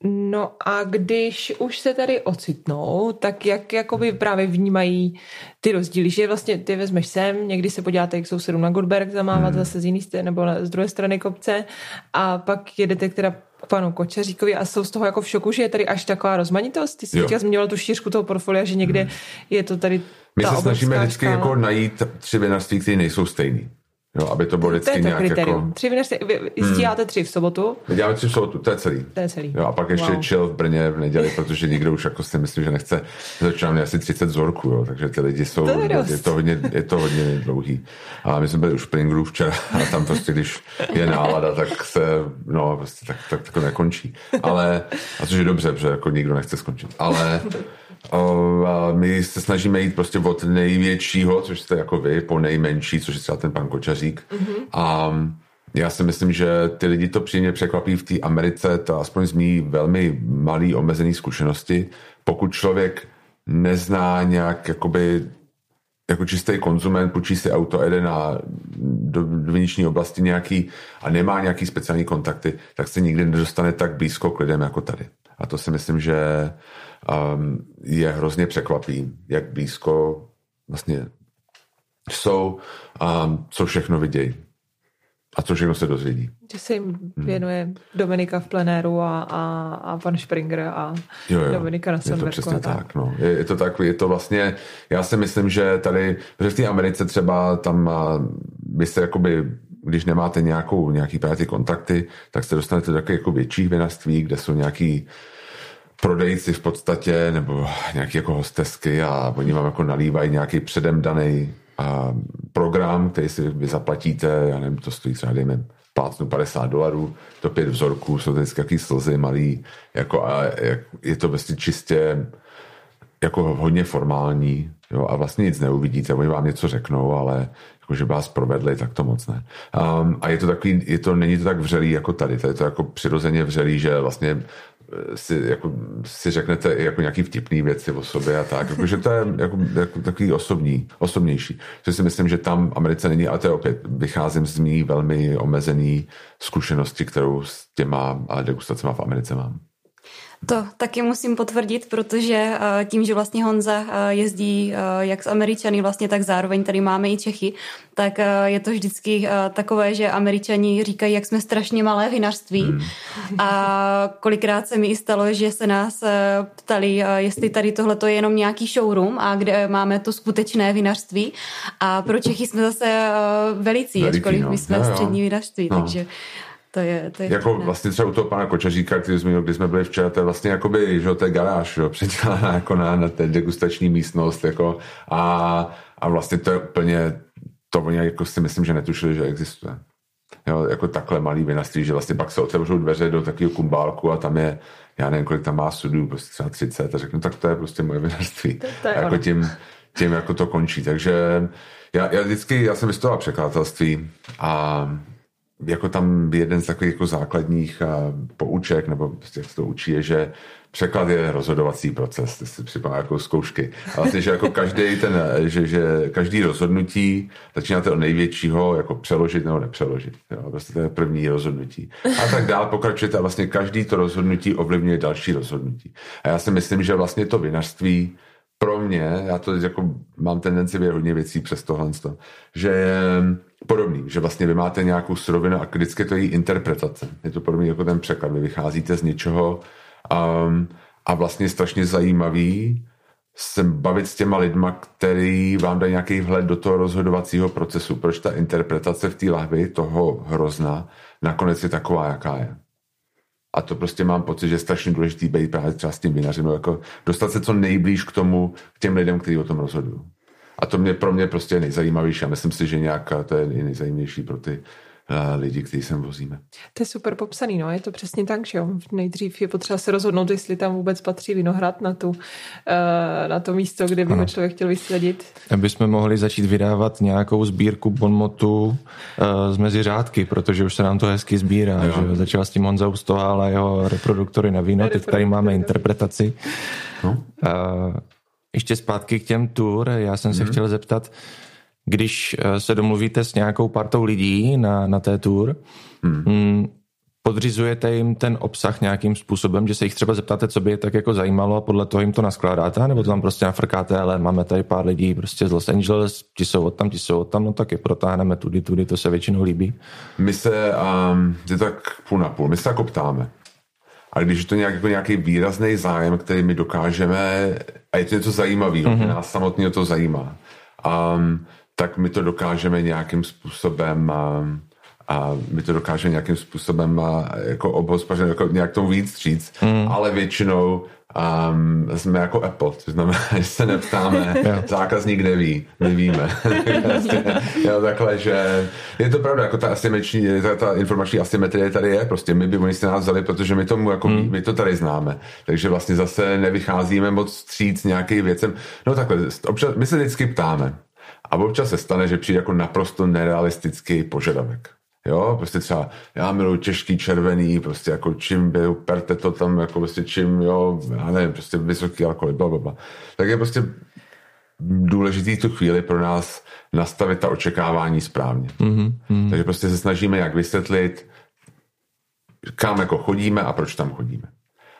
Speaker 2: no a když už se tady ocitnou, tak jak jakoby právě vnímají ty rozdíly, že vlastně ty vezmeš sem, někdy se podíváte, jak jsou sedm na Goldberg zamávat hmm. zase z jiné nebo z druhé strany kopce a pak jedete teda k panu Kočaříkovi a jsou z toho jako v šoku, že je tady až taková rozmanitost. Ty jsi teďka zmiňoval tu šířku toho portfolia, že někde hmm. je to tady
Speaker 3: My se snažíme vždycky jako najít tři vinařství, které nejsou stejný. Jo, aby to bylo vždycky
Speaker 2: to
Speaker 3: nějak
Speaker 2: kritérium.
Speaker 3: jako...
Speaker 2: Tři vy stíháte hmm. tři v sobotu?
Speaker 3: My děláme tři v sobotu, to je celý.
Speaker 2: To je celý.
Speaker 3: Jo, a pak ještě wow. chill v Brně v neděli, protože nikdo už jako si myslí, že nechce. Začínáme asi 30 vzorků, jo, takže ty lidi jsou,
Speaker 2: to je,
Speaker 3: je, to hodně, je to hodně dlouhý. A my jsme byli už v Pringlu včera a tam prostě, když je nálada, tak se, no, prostě tak, tak, tak to nekončí. Ale, a což je dobře, protože jako nikdo nechce skončit. Ale a my se snažíme jít prostě od největšího, což jste jako vy, po nejmenší, což je třeba ten pan Kočařík. Mm-hmm. A já si myslím, že ty lidi to příjemně překvapí v té Americe, to aspoň z mý velmi malý omezený zkušenosti. Pokud člověk nezná nějak jakoby jako čistý konzument, půjčí si auto, jede na, do, do vnitřní oblasti nějaký a nemá nějaký speciální kontakty, tak se nikdy nedostane tak blízko k lidem jako tady. A to si myslím, že um, je hrozně překvapí, jak blízko vlastně jsou a co všechno vidějí. A co všechno se dozvědí.
Speaker 2: Že se jim hmm. věnuje hmm. Dominika v plenéru a, a, a pan Springer a jo, jo. Dominika na
Speaker 3: Je to přesně tak. tak no. je, je, to tak, je to vlastně, já si myslím, že tady, v té Americe třeba tam byste jakoby když nemáte nějakou, nějaký právě ty kontakty, tak se dostanete do takových jako větších vinařství, kde jsou nějaký prodejci v podstatě, nebo nějaký jako hostesky a oni vám jako nalívají nějaký předem daný program, který si vy zaplatíte, já nevím, to stojí třeba dejme plácnu 50 dolarů, to pět vzorků, jsou to vždycky jaký slzy malý, jako a je to vlastně čistě jako hodně formální, jo, a vlastně nic neuvidíte, oni vám něco řeknou, ale jako, že vás provedli, tak to moc ne. Um, a je to takový, je to, není to tak vřelý jako tady, to je to jako přirozeně vřelý, že vlastně si, jako, si řeknete i jako nějaký vtipný věci o sobě a tak, jako, že to je jako, jako takový osobní, osobnější. Což si myslím, že tam Americe není, ale to je opět, vycházím z mý velmi omezený zkušenosti, kterou s těma degustacemi v Americe mám.
Speaker 4: To taky musím potvrdit, protože eh, tím, že vlastně Honza eh, jezdí eh, jak s Američany vlastně, tak zároveň tady máme i Čechy, tak je to vždycky takové, že Američani říkají, jak jsme strašně malé vinařství. Hmm. A kolikrát se mi i stalo, že se nás ptali, jestli tady tohle je jenom nějaký showroom a kde máme to skutečné vinařství. A pro Čechy jsme zase velicí, ačkoliv no. my jsme střední vinařství, no. takže to je, to je
Speaker 3: jako vlastně třeba u toho pana Kočaříka, který jsme, když jsme byli včera, to je vlastně jakoby, že to je garáž, jo, předělaná jako na, na té degustační místnost, jako a, a vlastně to je úplně, to oni jako si myslím, že netušili, že existuje. Jo, jako takhle malý vinařství, že vlastně pak se otevřou dveře do takového kumbálku a tam je, já nevím, kolik tam má sudů, prostě třeba 30 a řeknu, tak to je prostě moje vinařství. To, to je jako tím, tím jako to končí. Takže já, já vždycky, já jsem vystudoval překladatelství a jako tam jeden z takových jako základních pouček, nebo prostě jak se to učí, je, že překlad je rozhodovací proces, ty si připadá jako zkoušky. A vlastně, že jako každý ten, že, že každý rozhodnutí začínáte od největšího jako přeložit nebo nepřeložit. Jo? Prostě to je první rozhodnutí. A tak dál pokračujete a vlastně každý to rozhodnutí ovlivňuje další rozhodnutí. A já si myslím, že vlastně to vinařství pro mě, já to jako mám tendenci hodně věcí přes tohle, že podobný, že vlastně vy máte nějakou surovinu a vždycky to je její interpretace. Je to podobný jako ten překlad. Vy vycházíte z něčeho um, a vlastně je strašně zajímavý se bavit s těma lidma, který vám dají nějaký vhled do toho rozhodovacího procesu. Proč ta interpretace v té lahvi toho hrozna nakonec je taková, jaká je. A to prostě mám pocit, že je strašně důležitý být právě třeba s tím vinařem, jako dostat se co nejblíž k tomu, k těm lidem, kteří o tom rozhodují. A to mě pro mě prostě je nejzajímavější a myslím si, že nějaká to je nejzajímavější pro ty uh, lidi, kteří sem vozíme.
Speaker 2: To je super popsaný, no, je to přesně tak, že jo. Nejdřív je potřeba se rozhodnout, jestli tam vůbec patří vinohrad na, tu, uh, na to místo, kde by ho člověk chtěl vysadit.
Speaker 1: Aby jsme mohli začít vydávat nějakou sbírku bonmotu uh, z mezi řádky, protože už se nám to hezky sbírá. Jo. Že Začala s tím Honza Ustohál a jeho reproduktory na víno, teď tady máme interpretaci. No. Uh, ještě zpátky k těm tour, já jsem se mm. chtěl zeptat, když eh, se domluvíte s nějakou partou lidí na, na té tour, mm. podřizujete jim ten obsah nějakým způsobem, že se jich třeba zeptáte, co by je tak jako zajímalo a podle toho jim to naskládáte, nebo to tam prostě nafrkáte, ale máme tady pár lidí prostě z Los Angeles, ti jsou od tam, ti jsou od tam, no tak je protáhneme tudy, tudy, to se většinou líbí.
Speaker 3: My se, um, je tak půl na půl, my se jako ptáme. A když je to nějak, jako nějaký výrazný zájem, který my dokážeme, a je to něco zajímavého, mm-hmm. nás samotně to zajímá, um, tak my to dokážeme nějakým způsobem um, a my to dokážeme nějakým způsobem jako obhospodařit, jako nějak tomu víc říct, mm. ale většinou um, jsme jako Apple, to znamená, že se neptáme, zákazník neví, my víme. jo, takhle, že je to pravda, jako ta, asymeční, ta, ta informační asymetrie tady je, prostě my by oni si nás vzali, protože my tomu jako, hmm. my to tady známe, takže vlastně zase nevycházíme moc stříc nějakým věcem, no takhle, občas, my se vždycky ptáme a občas se stane, že přijde jako naprosto nerealistický požadavek. Jo, prostě třeba já miluji těžký červený, prostě jako čím byl, perte to tam, jako prostě čím, jo, já nevím, prostě vysoký alkohol, bla, bla, bla. Tak je prostě důležitý tu chvíli pro nás nastavit ta očekávání správně. Mm-hmm. Takže prostě se snažíme jak vysvětlit, kam jako chodíme a proč tam chodíme.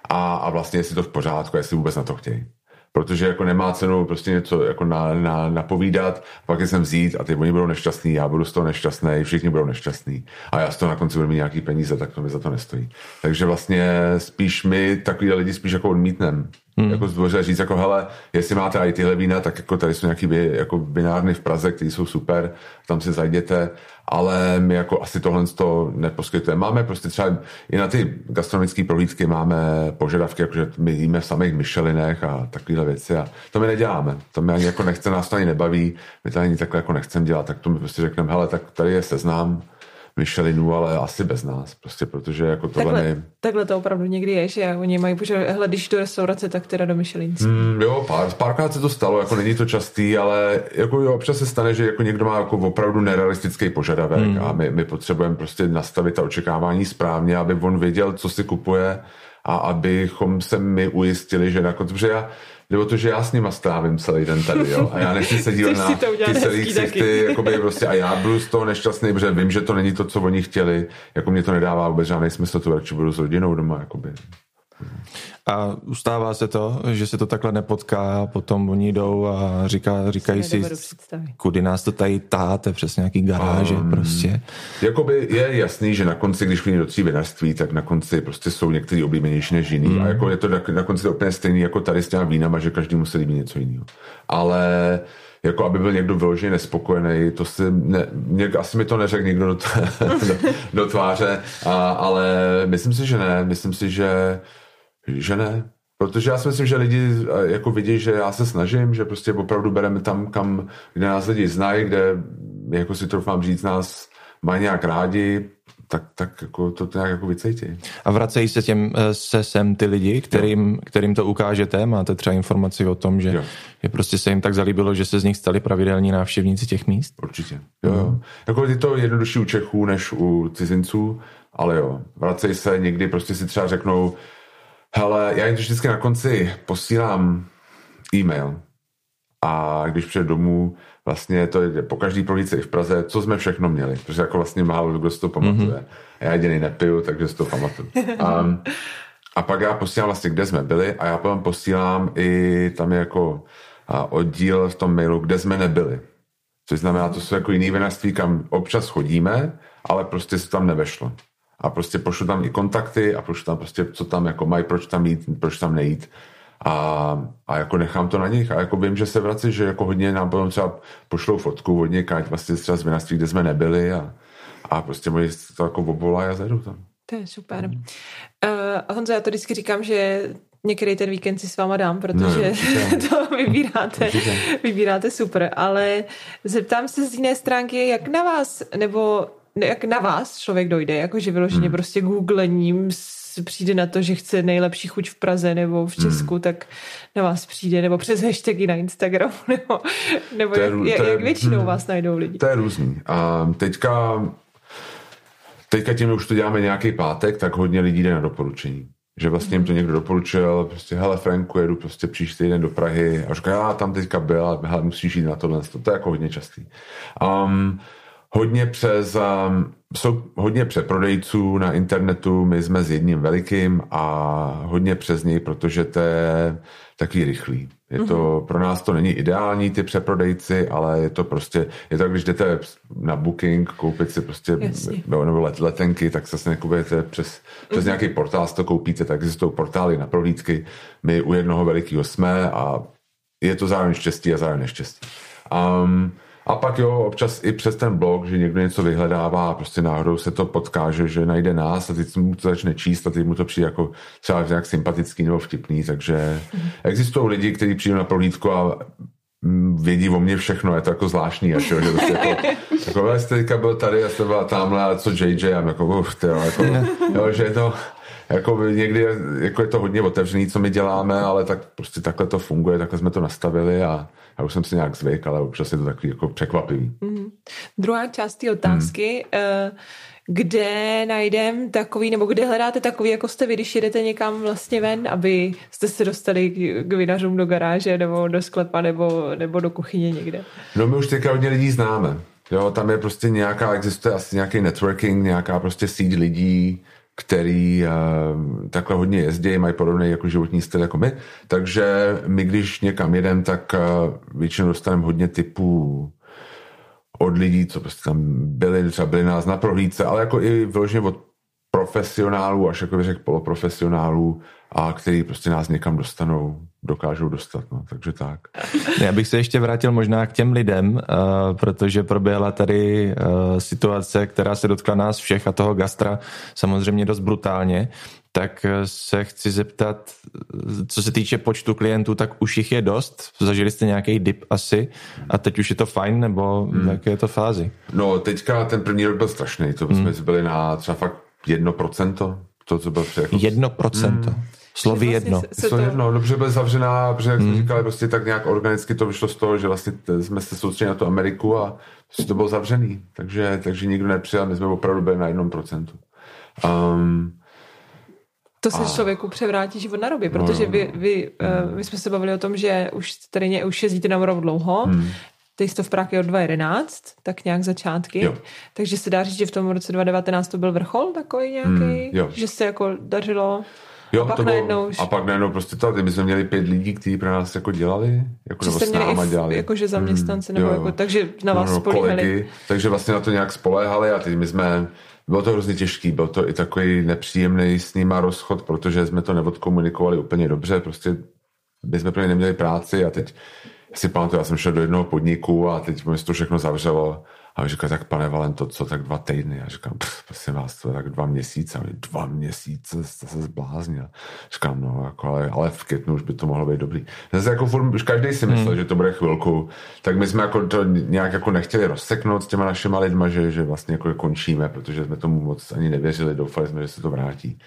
Speaker 3: A, a vlastně jestli to v pořádku, jestli vůbec na to chtějí protože jako nemá cenu prostě něco jako na, na, napovídat, pak je sem vzít a ty oni budou nešťastní, já budu z toho nešťastný, všichni budou nešťastní a já z toho na konci budu mít nějaký peníze, tak to mi za to nestojí. Takže vlastně spíš my takový lidi spíš jako odmítnem. Hmm. Jako zdvoře říct, jako hele, jestli máte i tyhle vína, tak jako tady jsou nějaký jako binárny v Praze, které jsou super, tam si zajděte ale my jako asi tohle to neposkytujeme. Máme prostě třeba i na ty gastronomické prohlídky máme požadavky, jakože my jíme v samých myšelinech a takovéhle věci a to my neděláme. To mi ani jako nechce, nás to ani nebaví, my to ani takhle jako nechceme dělat, tak to my prostě řekneme, hele, tak tady je seznám, Michelinu, ale asi bez nás, prostě protože jako tohle
Speaker 2: takhle, my... takhle to opravdu někdy je, že oni mají požadavek, hele, když do restaurace, tak teda do Michelin.
Speaker 3: Mm, jo, pár, párkrát se to stalo, jako není to častý, ale jako jo, občas se stane, že jako někdo má jako opravdu nerealistický požadavek mm. a my, my potřebujeme prostě nastavit ta očekávání správně, aby on věděl, co si kupuje a abychom se my ujistili, že na konci, protože já, nebo to, že já s nima strávím celý den tady, jo, a já nechci se dívat na ty celý ksichty, jakoby prostě, a já budu z toho nešťastný, protože vím, že to není to, co oni chtěli, jako mě to nedává vůbec žádný smysl, to radši budu s rodinou doma, jakoby.
Speaker 1: A ustává se to, že se to takhle nepotká a potom oni jdou a říká, říkají si, kudy nás to tady táte přes nějaký garáže um, prostě.
Speaker 3: Jakoby je jasný, že na konci, když vidí do tří vinařství, tak na konci prostě jsou některý oblíbenější než jiný. Mm. A jako je to na, na konci to úplně stejný jako tady s těma vínama, že každý musí líbit něco jiného. Ale jako aby byl někdo vyloženě nespokojený, to si, ne, něk, asi mi to neřekl někdo do, do, do tváře, a, ale myslím si, že ne, myslím si, že že ne. Protože já si myslím, že lidi jako vidí, že já se snažím, že prostě opravdu bereme tam, kam, kde nás lidi znají, kde, jako si troufám říct, nás mají nějak rádi, tak, tak jako to nějak jako vycejtí.
Speaker 1: A vracejí se, těm, eh, se sem ty lidi, kterým, kterým to ukážete? Máte třeba informaci o tom, že, že prostě se jim tak zalíbilo, že se z nich stali pravidelní návštěvníci těch míst?
Speaker 3: Určitě. Jo, jo. Jako je to jednodušší u Čechů než u cizinců, ale jo, vracejí se někdy, prostě si třeba řeknou, Hele, já jim to vždycky na konci posílám e-mail a když přijde domů, vlastně to je po každý prohlídce v Praze, co jsme všechno měli, protože jako vlastně málo kdo si to pamatuje. Mm-hmm. Já jediný nepiju, takže si to pamatuju. A, a pak já posílám vlastně, kde jsme byli a já potom posílám i tam je jako oddíl v tom mailu, kde jsme nebyli. Což znamená, to jsou jako jiný vinařství, kam občas chodíme, ale prostě se tam nevešlo a prostě pošlu tam i kontakty a pošlu tam prostě, co tam jako mají, proč tam jít, proč tam nejít. A, a jako nechám to na nich a jako vím, že se vrací, že jako hodně nám potom třeba pošlou fotku hodně kať vlastně třeba z vinařství, kde jsme nebyli a, a prostě moji to jako obvolá a zajedu tam.
Speaker 2: To je super. Mm. Uh, Honzo, já to vždycky říkám, že některý ten víkend si s váma dám, protože no, to vybíráte, vybíráte super, ale zeptám se z jiné stránky, jak na vás, nebo jak na vás člověk dojde, jako že vyloženě hmm. prostě googlením přijde na to, že chce nejlepší chuť v Praze nebo v Česku, hmm. tak na vás přijde, nebo přes hashtagy na Instagram, nebo, nebo jak, je, jak, jak většinou hmm, vás najdou lidi?
Speaker 3: To je různý. A teďka, teďka tím, už to děláme nějaký pátek, tak hodně lidí jde na doporučení. Že vlastně jim to někdo doporučil, prostě hele Franku, jedu prostě příští týden do Prahy a říká, já tam teďka byl, hele, musíš jít na tohle. To, to je jako hodně častý. Um, hodně přes, um, jsou hodně přeprodejců na internetu, my jsme s jedním velikým a hodně přes něj, protože to je takový rychlý. Je to, mm-hmm. pro nás to není ideální, ty přeprodejci, ale je to prostě, je to, když jdete na booking, koupit si prostě, nebo, nebo let, letenky, tak se nekupujete přes, přes mm-hmm. nějaký portál, si to koupíte, tak existují portály na prohlídky. My u jednoho velikého jsme a je to zároveň štěstí a zároveň neštěstí. Um, a pak jo, občas i přes ten blog, že někdo něco vyhledává a prostě náhodou se to potkáže, že najde nás a teď mu to začne číst a teď mu to přijde jako třeba nějak sympatický nebo vtipný, takže mm. existují lidi, kteří přijdou na prohlídku a mm, vědí o mně všechno, je to jako zvláštní, až, že prostě jako, jako já jste teďka byl tady, já jste byla tamhle a co JJ, a jako, uf, tyjo, jako, jo, že je to, jako někdy jako je to hodně otevřený, co my děláme, ale tak prostě takhle to funguje, takhle jsme to nastavili a já už jsem si nějak zvyk, ale občas je to takový jako překvapivý. Mm.
Speaker 2: Druhá část té otázky, mm. kde najdem takový, nebo kde hledáte takový, jako jste vy, když jedete někam vlastně ven, aby jste se dostali k vinařům do garáže, nebo do sklepa, nebo, nebo do kuchyně někde?
Speaker 3: No my už teďka hodně lidí známe. Jo, tam je prostě nějaká, existuje asi nějaký networking, nějaká prostě síť lidí, který uh, takhle hodně jezdí, mají podobný jako životní styl jako my, takže my když někam jedem, tak uh, většinou dostaneme hodně typů od lidí, co prostě tam byli, třeba byli nás na prohlídce, ale jako i vyloženě od profesionálů, až jako bych řekl poloprofesionálů, a který prostě nás někam dostanou, dokážou dostat, no, takže tak.
Speaker 1: Já bych se ještě vrátil možná k těm lidem, uh, protože proběhla tady uh, situace, která se dotkla nás všech a toho gastra samozřejmě dost brutálně, tak eh, se chci zeptat, co se týče počtu klientů, tak už jich je dost? Zažili jste nějaký dip asi a teď už je to fajn, nebo hmm. jaké je to fázi?
Speaker 3: No teďka ten první rok byl strašný, to hmm. jsme byli na třeba fakt jedno procento, to, co byl
Speaker 1: jako... Jedno procento. Hmm. Slovy vlastně jedno.
Speaker 3: Se, se to... jedno, dobře byl zavřená, protože jak hmm. jsme říkali, prostě tak nějak organicky to vyšlo z toho, že vlastně jsme se soustředili na tu Ameriku a prostě to bylo zavřený. Takže, takže nikdo nepřijal, my jsme opravdu byli na jednom procentu. Um,
Speaker 2: To se a... člověku převrátí život na roby, protože vy, vy, hmm. uh, my jsme se bavili o tom, že už tady už jezdíte na Moravu dlouho, hmm. Teď jste v Prahy od 2011, tak nějak začátky. Jo. Takže se dá říct, že v tom roce 2019 to byl vrchol takový nějaký, hmm, že se jako dařilo
Speaker 3: Jo, a pak to bylo, najednou už... A pak najednou prostě to, my jsme měli pět lidí, kteří pro nás jako dělali, jako
Speaker 2: nebo s náma dělali. Jakože zaměstnanci, mm, nebo jo, jako, takže na vás no, no, Kolegy,
Speaker 3: takže vlastně na to nějak spoléhali a teď my jsme, bylo to hrozně těžký, byl to i takový nepříjemný s nima rozchod, protože jsme to neodkomunikovali úplně dobře, prostě my jsme pro ně neměli práci a teď si pamatuju, já jsem šel do jednoho podniku a teď mi to všechno zavřelo a říká, tak pane Valento, co tak dva týdny? Já říkám, prosím vás, to je tak dva měsíce. A dva měsíce, jste se zbláznil. Říkám, no, jako, ale, ale, v květnu už by to mohlo být dobrý. Zase jako furt, už každý si myslel, hmm. že to bude chvilku. Tak my jsme jako to nějak jako nechtěli rozseknout s těma našima lidma, že, že vlastně jako končíme, protože jsme tomu moc ani nevěřili, doufali jsme, že se to vrátí.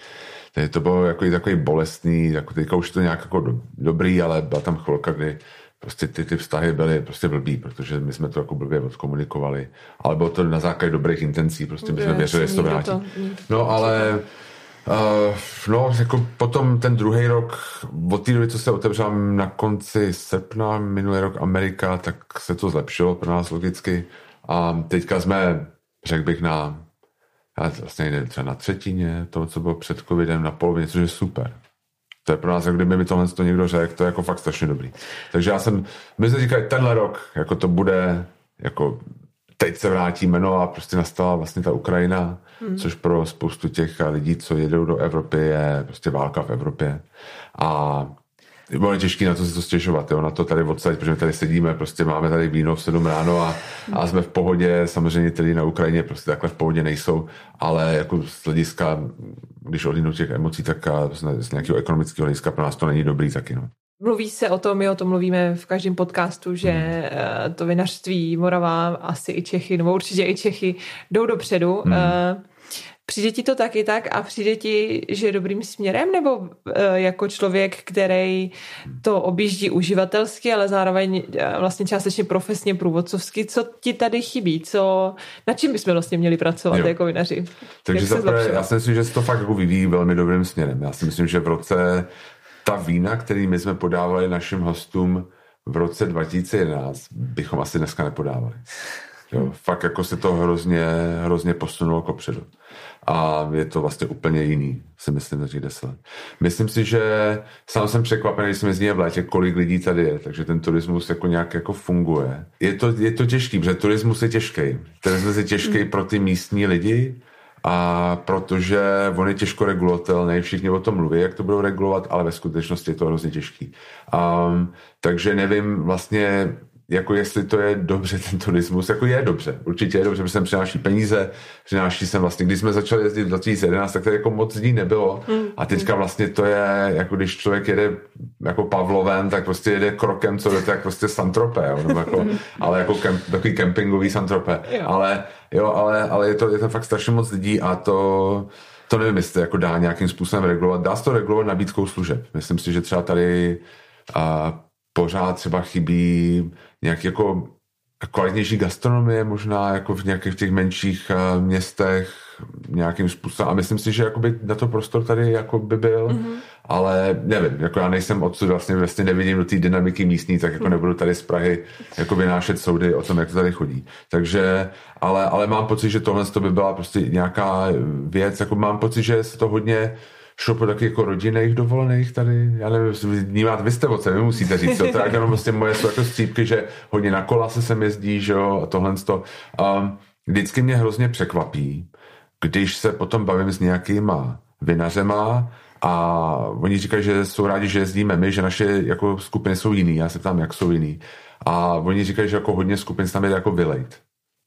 Speaker 3: Takže to bylo jako takový bolestný, jako teďka už to nějak jako do, dobrý, ale byla tam chvilka, kdy prostě ty, ty vztahy byly prostě blbý, protože my jsme to jako blbě odkomunikovali, ale bylo to na základě dobrých intencí, prostě my jsme věřili, že to vrátí. No ale Uh, no, jako potom ten druhý rok, od té doby, co se otevřela na konci srpna minulý rok Amerika, tak se to zlepšilo pro nás logicky. A teďka jsme, řekl bych, na, vlastně třeba na třetině toho, co bylo před covidem, na polovině, což je super. To je pro nás, jak kdyby mi tohle to někdo řekl, to je jako fakt strašně dobrý. Takže já jsem, my jsme říkali, tenhle rok, jako to bude, jako teď se vrátíme, no a prostě nastala vlastně ta Ukrajina, hmm. což pro spoustu těch lidí, co jedou do Evropy, je prostě válka v Evropě. A bylo těžké na to se to stěžovat, jo, na to tady odsaď, protože my tady sedíme, prostě máme tady víno v 7 ráno a, a jsme v pohodě, samozřejmě tedy na Ukrajině prostě takhle v pohodě nejsou, ale jako z hlediska, když odlínu těch emocí, tak z, z nějakého ekonomického hlediska pro nás to není dobrý taky, no.
Speaker 2: Mluví se o tom, my o tom mluvíme v každém podcastu, že hmm. to vinařství Morava, asi i Čechy, nebo určitě i Čechy, jdou dopředu. Hmm. Přijde ti to taky tak a přijde ti, že dobrým směrem, nebo uh, jako člověk, který to objíždí uživatelsky, ale zároveň uh, vlastně částečně profesně průvodcovsky, co ti tady chybí, co, na čím bychom vlastně měli pracovat jo. jako vinaři?
Speaker 3: Takže zaprvé, já si myslím, že se to fakt jako vyvíjí velmi dobrým směrem. Já si myslím, že v roce ta vína, který my jsme podávali našim hostům v roce 2011, bychom asi dneska nepodávali. Jo, fakt jako se to hrozně, hrozně posunulo kopředu a je to vlastně úplně jiný, si myslím, za těch deset let. Myslím si, že sám jsem překvapený, když jsme jezdili v létě, kolik lidí tady je, takže ten turismus jako nějak jako funguje. Je to, je to těžký, protože turismus je těžký. Turismus je těžký mm. pro ty místní lidi, a protože on je těžko regulovatelný, všichni o tom mluví, jak to budou regulovat, ale ve skutečnosti je to hrozně těžký. Um, takže nevím vlastně, jako jestli to je dobře ten turismus, jako je dobře, určitě je dobře, protože sem přináší peníze, přináší sem vlastně, když jsme začali jezdit v 2011, tak to jako moc dní nebylo hmm. a teďka vlastně to je, jako když člověk jede jako Pavlovem, tak prostě jede krokem, co to jak prostě Santropé, jo, jako, hmm. ale jako kemp, takový kempingový Santropé, ale jo, ale, ale je to, je to fakt strašně moc lidí a to to nevím, jestli jako dá nějakým způsobem regulovat. Dá se to regulovat nabídkou služeb. Myslím si, že třeba tady a pořád třeba chybí nějak jako kvalitnější gastronomie možná jako v nějakých těch menších uh, městech nějakým způsobem a myslím si, že jakoby na to prostor tady jako by byl, mm-hmm. ale nevím, jako já nejsem odsud, vlastně, vlastně nevidím do té dynamiky místní, tak jako mm. nebudu tady z Prahy jako vynášet soudy o tom, jak to tady chodí. Takže, ale, ale mám pocit, že tohle to by byla prostě nějaká věc, jako mám pocit, že se to hodně šlo po taky jako rodinných dovolených tady, já nevím, vnímat, vy jste vy musíte říct, to tak jenom prostě moje jsou jako střípky, že hodně na kola se sem jezdí, že jo, a tohle to. Um, vždycky mě hrozně překvapí, když se potom bavím s nějakýma vinařema a oni říkají, že jsou rádi, že jezdíme my, že naše jako skupiny jsou jiný, já se ptám, jak jsou jiný. A oni říkají, že jako hodně skupin tam je jako vylejt.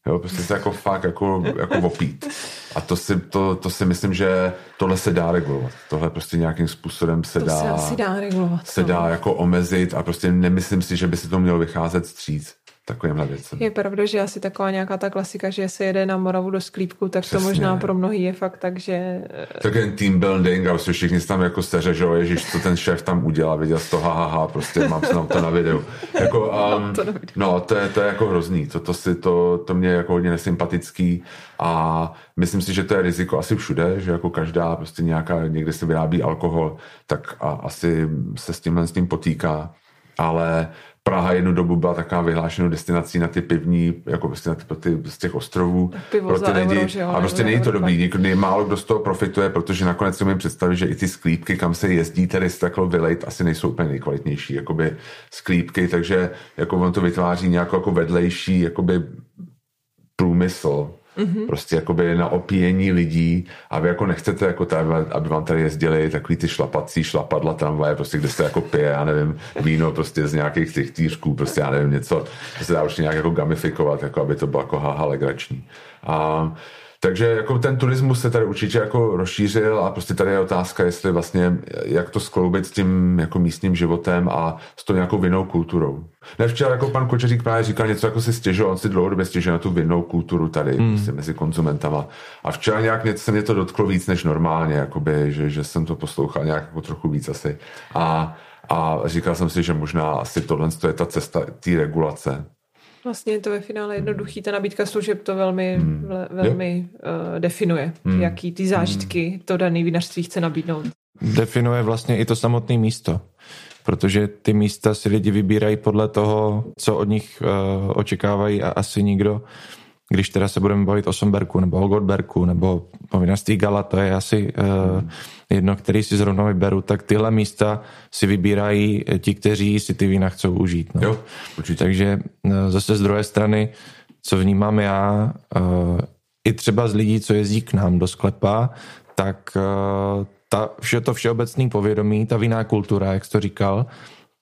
Speaker 3: Jo, prostě se jako fakt jako, jako opít. A to si, to, to si myslím, že tohle se dá regulovat. Tohle prostě nějakým způsobem se
Speaker 2: to
Speaker 3: dá,
Speaker 2: se asi dá regulovat.
Speaker 3: Se no. dá jako omezit a prostě nemyslím si, že by se to mělo vycházet stříc. Takovýmhle věcem.
Speaker 2: Je pravda, že asi taková nějaká ta klasika, že se jede na Moravu do sklípku, tak Přesně. to možná pro mnohý je fakt tak, že...
Speaker 3: Tak jen team building a prostě všichni tam jako steře, že ježiš, co ten šéf tam udělal, viděl jsi to, ha, ha, ha prostě mám se nám to na videu. Jako, um, to no, to je, to je jako hrozný, to, to, si, to, to mě je jako hodně nesympatický a myslím si, že to je riziko asi všude, že jako každá prostě nějaká, někde se vyrábí alkohol, tak a, asi se s tímhle s tím potýká ale Praha jednu dobu byla taková vyhlášenou destinací na ty pivní, jako prostě na ty, ty z těch ostrovů.
Speaker 2: Pivo pro ty lidi. Euro, jo,
Speaker 3: a prostě není to dobrý, nikdy málo kdo z toho profituje, protože nakonec si umím představit, že i ty sklípky, kam se jezdí tady z takhle vylejt, asi nejsou úplně nejkvalitnější jakoby sklípky, takže jako on to vytváří nějakou jako vedlejší jakoby průmysl, mm-hmm. prostě jakoby na opíjení lidí a vy jako nechcete, jako tady, aby vám tady jezdili takový ty šlapací šlapadla tramvaje, prostě kde se jako pije, já nevím, víno prostě z nějakých těch týřků, prostě já nevím, něco, to se dá už nějak jako gamifikovat, jako aby to bylo jako haha legrační. A takže jako ten turismus se tady určitě jako rozšířil a prostě tady je otázka, jestli vlastně, jak to skloubit s tím jako místním životem a s tou nějakou vinnou kulturou. Ne včera jako pan Kočeřík právě říkal něco, jako si stěžoval, on si dlouhodobě stěžuje na tu vinnou kulturu tady hmm. prostě mezi konzumentama. A včera nějak něco se mě to dotklo víc než normálně, jakoby, že, že jsem to poslouchal nějak jako trochu víc asi. A, a říkal jsem si, že možná asi tohle je ta cesta té regulace,
Speaker 2: Vlastně je to ve finále jednoduchý, ta nabídka služeb to velmi, hmm. velmi uh, definuje, hmm. jaký ty zážitky hmm. to daný vinařství chce nabídnout.
Speaker 1: Definuje vlastně i to samotné místo, protože ty místa si lidi vybírají podle toho, co od nich uh, očekávají a asi nikdo když teda se budeme bavit o Somberku nebo o Goldberku nebo o vinařství Gala, to je asi uh, jedno, který si zrovna vyberu, tak tyhle místa si vybírají ti, kteří si ty vína chcou užít. No.
Speaker 3: Jo, určitě.
Speaker 1: Takže uh, zase z druhé strany, co vnímám já, uh, i třeba z lidí, co jezdí k nám do sklepa, tak uh, ta, vše to všeobecný povědomí, ta vinná kultura, jak jsi to říkal,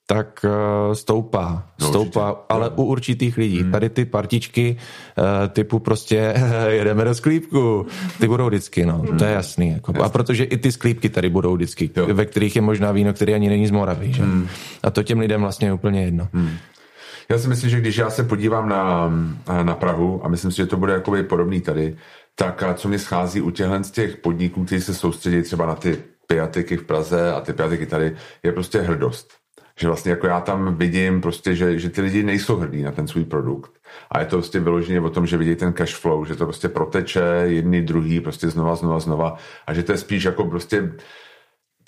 Speaker 1: tak stoupá. No, stoupá, určitě. ale u určitých lidí. Hmm. Tady ty partičky uh, typu prostě jedeme do sklípku, ty budou vždycky, no, hmm. to je jasný. Jako. A protože i ty sklípky tady budou vždycky, jo. ve kterých je možná víno, který ani není z Moravy. Že? Hmm. A to těm lidem vlastně je úplně jedno. Hmm.
Speaker 3: Já si myslím, že když já se podívám na, na Prahu a myslím si, že to bude jakoby podobný tady, tak co mě schází u těchhle z těch podniků, kteří se soustředí třeba na ty piatiky v Praze a ty piatiky tady, je prostě hrdost že vlastně jako já tam vidím prostě, že, že ty lidi nejsou hrdí na ten svůj produkt. A je to prostě vyloženě o tom, že vidí ten cash flow, že to prostě proteče jedný, druhý, prostě znova, znova, znova. A že to je spíš jako prostě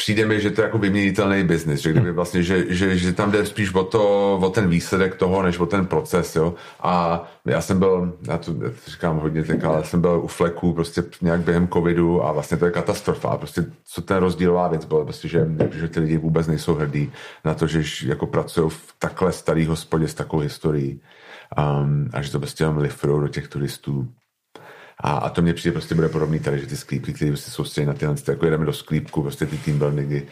Speaker 3: přijde mi, že to je jako vyměnitelný biznis, že kdyby vlastně, že, že, že tam jde spíš o, to, o ten výsledek toho, než o ten proces, jo. A já jsem byl, já to, já to říkám hodně tak, ale jsem byl u fleku prostě nějak během covidu a vlastně to je katastrofa. Prostě co ten rozdílová věc byla, prostě, že, že ty lidi vůbec nejsou hrdí na to, že jako pracují v takhle starý hospodě s takovou historií. Um, a že to prostě jenom lifrou do těch turistů. A, a to mě přijde prostě bude podobný tady, že ty sklípky, které se soustředí na tyhle, jako jedeme do sklípku, prostě ty team buildingy,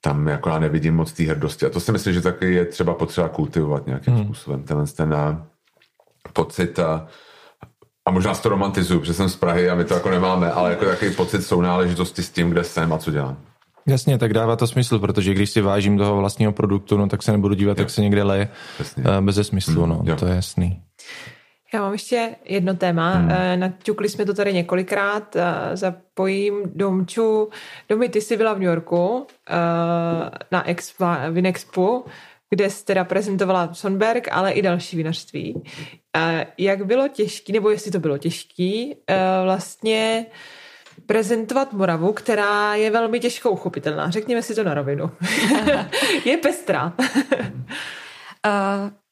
Speaker 3: tam jako já nevidím moc té hrdosti. A to si myslím, že taky je třeba potřeba kultivovat nějakým hmm. způsobem. Tenhle ten eh, pocit a, a možná to romantizuju, protože jsem z Prahy a my to jako nemáme, ale jako takový pocit sounáležitosti s tím, kde jsem a co dělám.
Speaker 1: Jasně, tak dává to smysl, protože když si vážím toho vlastního produktu, no tak se nebudu dívat, jo. jak se někde leje Jasně. Eh, bez smyslu, hmm, no, jo. to je jasný.
Speaker 2: Já mám ještě jedno téma. Hmm. Eh, naťukli jsme to tady několikrát. Eh, zapojím Domču. Domy, ty jsi byla v New Yorku eh, na Expo, Vinexpu, kde jsi teda prezentovala Sonberg, ale i další vinařství. Jak bylo těžký, nebo jestli to bylo těžký, vlastně prezentovat Moravu, která je velmi těžko uchopitelná. Řekněme si to na rovinu. je pestrá.
Speaker 4: uh,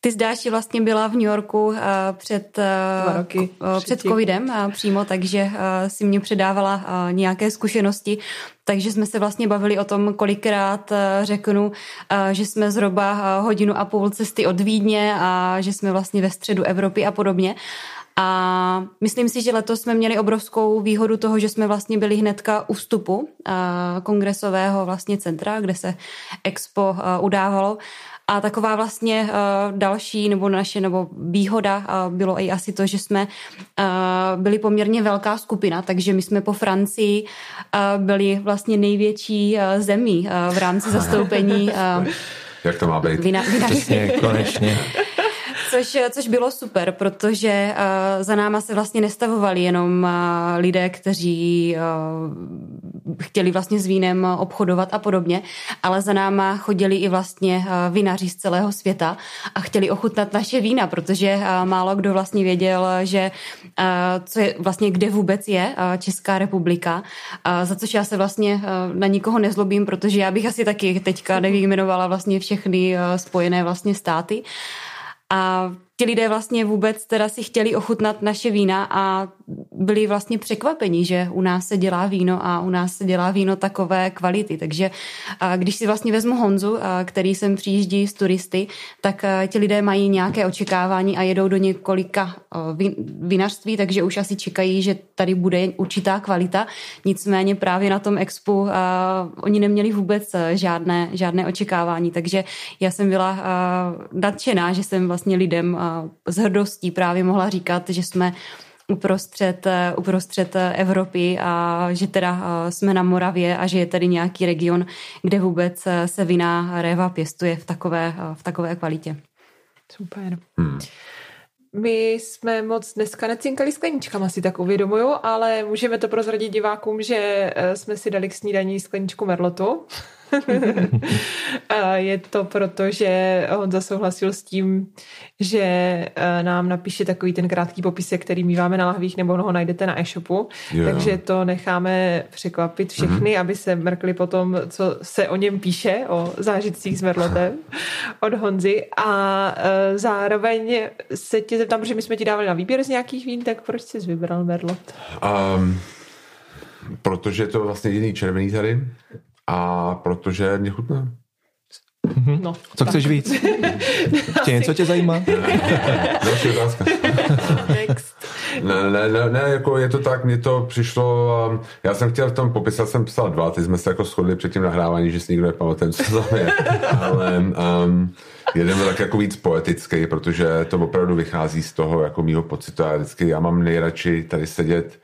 Speaker 4: ty zdáši vlastně byla v New Yorku uh, před, uh, roky, uh, před covidem uh, přímo, takže si mě předávala nějaké zkušenosti, takže jsme se vlastně bavili o tom, kolikrát řeknu, že jsme zhruba hodinu a půl cesty od Vídně a že jsme vlastně ve středu Evropy a podobně. A myslím si, že letos jsme měli obrovskou výhodu toho, že jsme vlastně byli hnedka u vstupu kongresového vlastně centra, kde se expo udávalo. A taková vlastně uh, další nebo naše nebo výhoda uh, bylo i asi to, že jsme uh, byli poměrně velká skupina, takže my jsme po Francii uh, byli vlastně největší uh, zemí uh, v rámci zastoupení. Uh,
Speaker 3: Jak to má být?
Speaker 1: Vina, vina, Přesně, konečně.
Speaker 4: Což, což bylo super, protože uh, za náma se vlastně nestavovali jenom uh, lidé, kteří uh, chtěli vlastně s vínem obchodovat a podobně, ale za náma chodili i vlastně uh, vinaři z celého světa a chtěli ochutnat naše vína, protože uh, málo kdo vlastně věděl, že uh, co je vlastně kde vůbec je Česká republika, za což já se vlastně na nikoho nezlobím, protože já bych asi taky teďka nevyjmenovala vlastně všechny spojené vlastně státy. A ti lidé vlastně vůbec teda si chtěli ochutnat naše vína a byli vlastně překvapeni, že u nás se dělá víno a u nás se dělá víno takové kvality. Takže když si vlastně vezmu Honzu, který sem přijíždí z turisty, tak ti lidé mají nějaké očekávání a jedou do několika vinařství, takže už asi čekají, že tady bude určitá kvalita. Nicméně právě na tom expu oni neměli vůbec žádné, žádné očekávání, takže já jsem byla nadšená, že jsem vlastně lidem s hrdostí právě mohla říkat, že jsme uprostřed, uprostřed Evropy a že teda jsme na Moravě a že je tady nějaký region, kde vůbec se vina réva pěstuje v takové, v takové kvalitě.
Speaker 2: Super. Hmm. My jsme moc dneska necinkali skleničkama, si tak uvědomuju, ale můžeme to prozradit divákům, že eh, jsme si dali k snídaní skleničku merlotu. je to proto, že Honza souhlasil s tím, že eh, nám napíše takový ten krátký popisek, který míváme na lahvích, nebo ho najdete na e-shopu. Yeah. Takže to necháme překvapit všechny, mm-hmm. aby se mrkli potom, co se o něm píše, o zážitcích s Merlotem od Honzy. A eh, zároveň se tě zeptám, protože my jsme ti dávali na výběr z nějakých vín, tak proč jsi vybral Merlot? Um,
Speaker 3: protože je to vlastně jediný červený tady a protože mě chutná.
Speaker 1: Mm-hmm. No, Co tak. chceš víc? Tě něco tě zajímá?
Speaker 3: Další otázka. Next. Ne, ne, ne, ne, jako je to tak, mně to přišlo, um, já jsem chtěl v tom popisat, jsem psal dva, ty jsme se jako shodli před tím nahráváním, že si nikdo nepamatuje, co to je, ale um, jeden byl tak jako víc poetický, protože to opravdu vychází z toho jako mýho pocitu, já vždycky, já mám nejradši tady sedět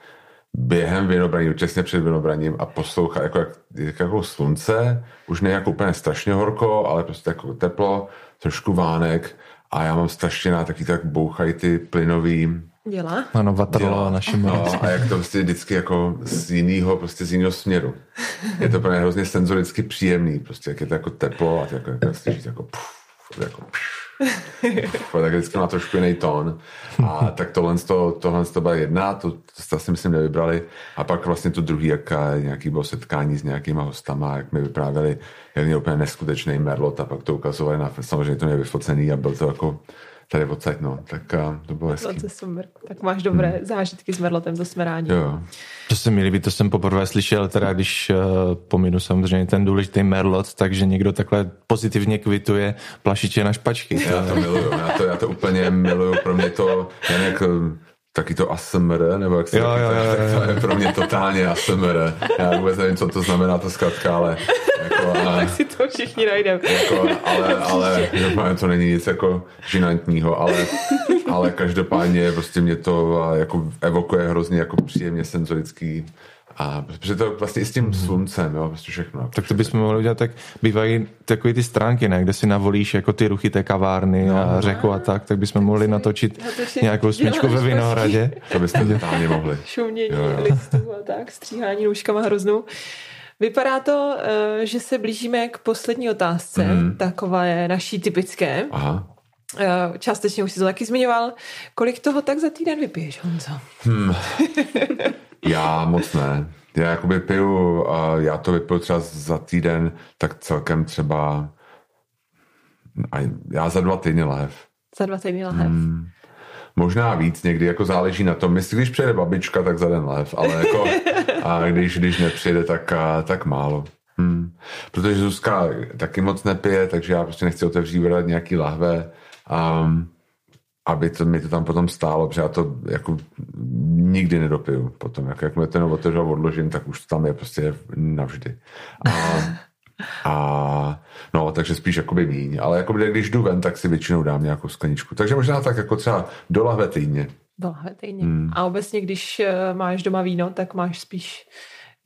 Speaker 3: během vinobraní, těsně před vinobraním a poslouchat jako, jak, jak, jako slunce, už ne jako úplně strašně horko, ale prostě jako teplo, trošku vánek a já mám strašně na taky tak bouchají ty plynový
Speaker 2: Dělá.
Speaker 1: Ano, Waterloo našim
Speaker 3: no, A jak to prostě vždycky jako z jiného, prostě z jiného směru. Je to pro mě hrozně senzoricky příjemný, prostě jak je to jako teplo a ty jako, jako, jako, jako, puf, jako puf, tak vždycky má trošku jiný tón. A tak tohle, to, tohle to byla jedna, to, to si myslím nevybrali. A pak vlastně to druhý, jak nějaký bylo setkání s nějakýma hostama, jak mi vyprávěli, jak měl úplně neskutečný merlot a pak to ukazovali na, samozřejmě to měl vyfocený a byl to jako tady odsaď, no. Tak a, to bylo hezký.
Speaker 2: To super. Tak máš dobré hmm. zážitky s Merlotem, to jsme rádi.
Speaker 3: Jo.
Speaker 1: To se mi líbí, to jsem poprvé slyšel, teda když uh, pominu samozřejmě ten důležitý Merlot, takže někdo takhle pozitivně kvituje plašiče na špačky.
Speaker 3: Já to miluju, já to, já to úplně miluju, pro mě to, jen jak taky to ASMR, nebo jak se
Speaker 1: jo, jo, jo,
Speaker 3: jo, to je pro mě totálně ASMR. Já vůbec nevím, co to znamená ta zkratka, ale... Jako,
Speaker 2: ale tak si to všichni najdeme.
Speaker 3: Jako, ale, ale to není nic jako žinantního, ale, ale každopádně prostě mě to jako evokuje hrozně jako příjemně senzorický a protože to vlastně i s tím sluncem, jo, prostě všechno.
Speaker 1: Tak to bychom mohli udělat, tak bývají takové ty stránky, ne, kde si navolíš jako ty ruchy té kavárny no. a řeku a tak, tak bychom mohli natočit nějakou smyčku ve Vinohradě.
Speaker 3: To byste totálně mohli.
Speaker 2: Šumění jo, jo. listů a tak, stříhání nůžkama hroznou. Vypadá to, eh, že se blížíme k poslední otázce, mm. takové naší typické.
Speaker 3: Aha.
Speaker 2: Eh, částečně už si to taky zmiňoval. Kolik toho tak za týden vypiješ, Honzo?
Speaker 3: Hmm. Já moc ne. Já jakoby piju, a já to vypiju třeba za týden, tak celkem třeba a já za dva týdny lahev.
Speaker 2: Za dva týdny lahev. Hmm.
Speaker 3: Možná víc někdy, jako záleží na tom. Jestli když přijede babička, tak za den lev, ale jako, a když, když nepřijede, tak, tak málo. Hmm. Protože Zuzka taky moc nepije, takže já prostě nechci otevřít nějaký lahve. Um, aby to, mi to tam potom stálo, protože já to jako nikdy nedopiju potom. Jak, jak mi ten otevřel odložím, tak už tam je prostě navždy. A, a no, takže spíš jakoby míň. Ale jako když jdu ven, tak si většinou dám nějakou skleničku. Takže možná tak jako třeba do lahve týdně.
Speaker 2: Do lahve týdně. Hmm. A obecně, když eh, máš doma víno, tak máš spíš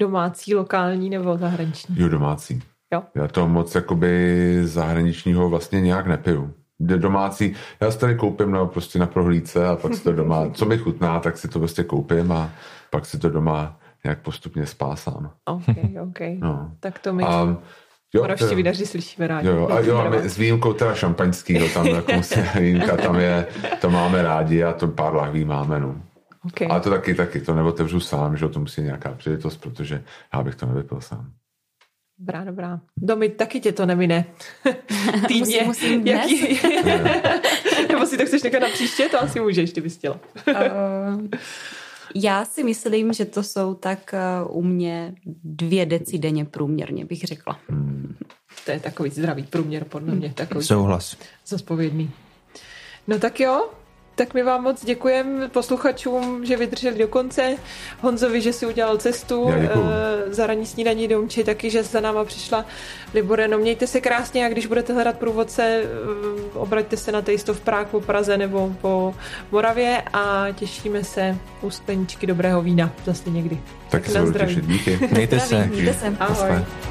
Speaker 2: domácí, lokální nebo zahraniční?
Speaker 3: Jo, domácí.
Speaker 2: Jo.
Speaker 3: Já to moc jakoby zahraničního vlastně nějak nepiju. Domácí. Já si tady koupím no, prostě na prohlídce a pak si to doma, co mi chutná, tak si to prostě koupím a pak si to doma nějak postupně spásám.
Speaker 2: OK, OK. No. Tak to mi... Um,
Speaker 3: Jo,
Speaker 2: Moravští vinaři slyšíme rádi.
Speaker 3: Jo, a jo, a my s výjimkou teda šampaňského, tam jako výjimka tam je, to máme rádi a to pár lahví máme, no. Okay. Ale to taky, taky, to neotevřu sám, že to musí nějaká příležitost, protože já bych to nevypil sám.
Speaker 2: Dobrá, dobrá. Domy, taky tě to nemine.
Speaker 4: Týdně. Musím, musím jaký...
Speaker 2: Nebo si to chceš nechat na příště? To asi můžeš, ty bys chtěla. uh,
Speaker 4: já si myslím, že to jsou tak uh, u mě dvě deci denně průměrně, bych řekla. Hmm.
Speaker 2: To je takový zdravý průměr, podle mě. Takový
Speaker 1: Souhlas.
Speaker 2: Zodpovědný. No tak jo, tak my vám moc děkujeme posluchačům, že vydrželi do konce. Honzovi, že si udělal cestu uh, za ranní snídaní domči, taky, že za náma přišla Libore. No mějte se krásně a když budete hledat průvodce, uh, obraťte se na Taste v Prague po Praze nebo po Moravě a těšíme se u skleničky dobrého vína zase někdy.
Speaker 3: Tak, tak na zdraví. Těšit, díky.
Speaker 1: Mějte se.
Speaker 4: Mějte se.
Speaker 2: Ahoj. Ahoj.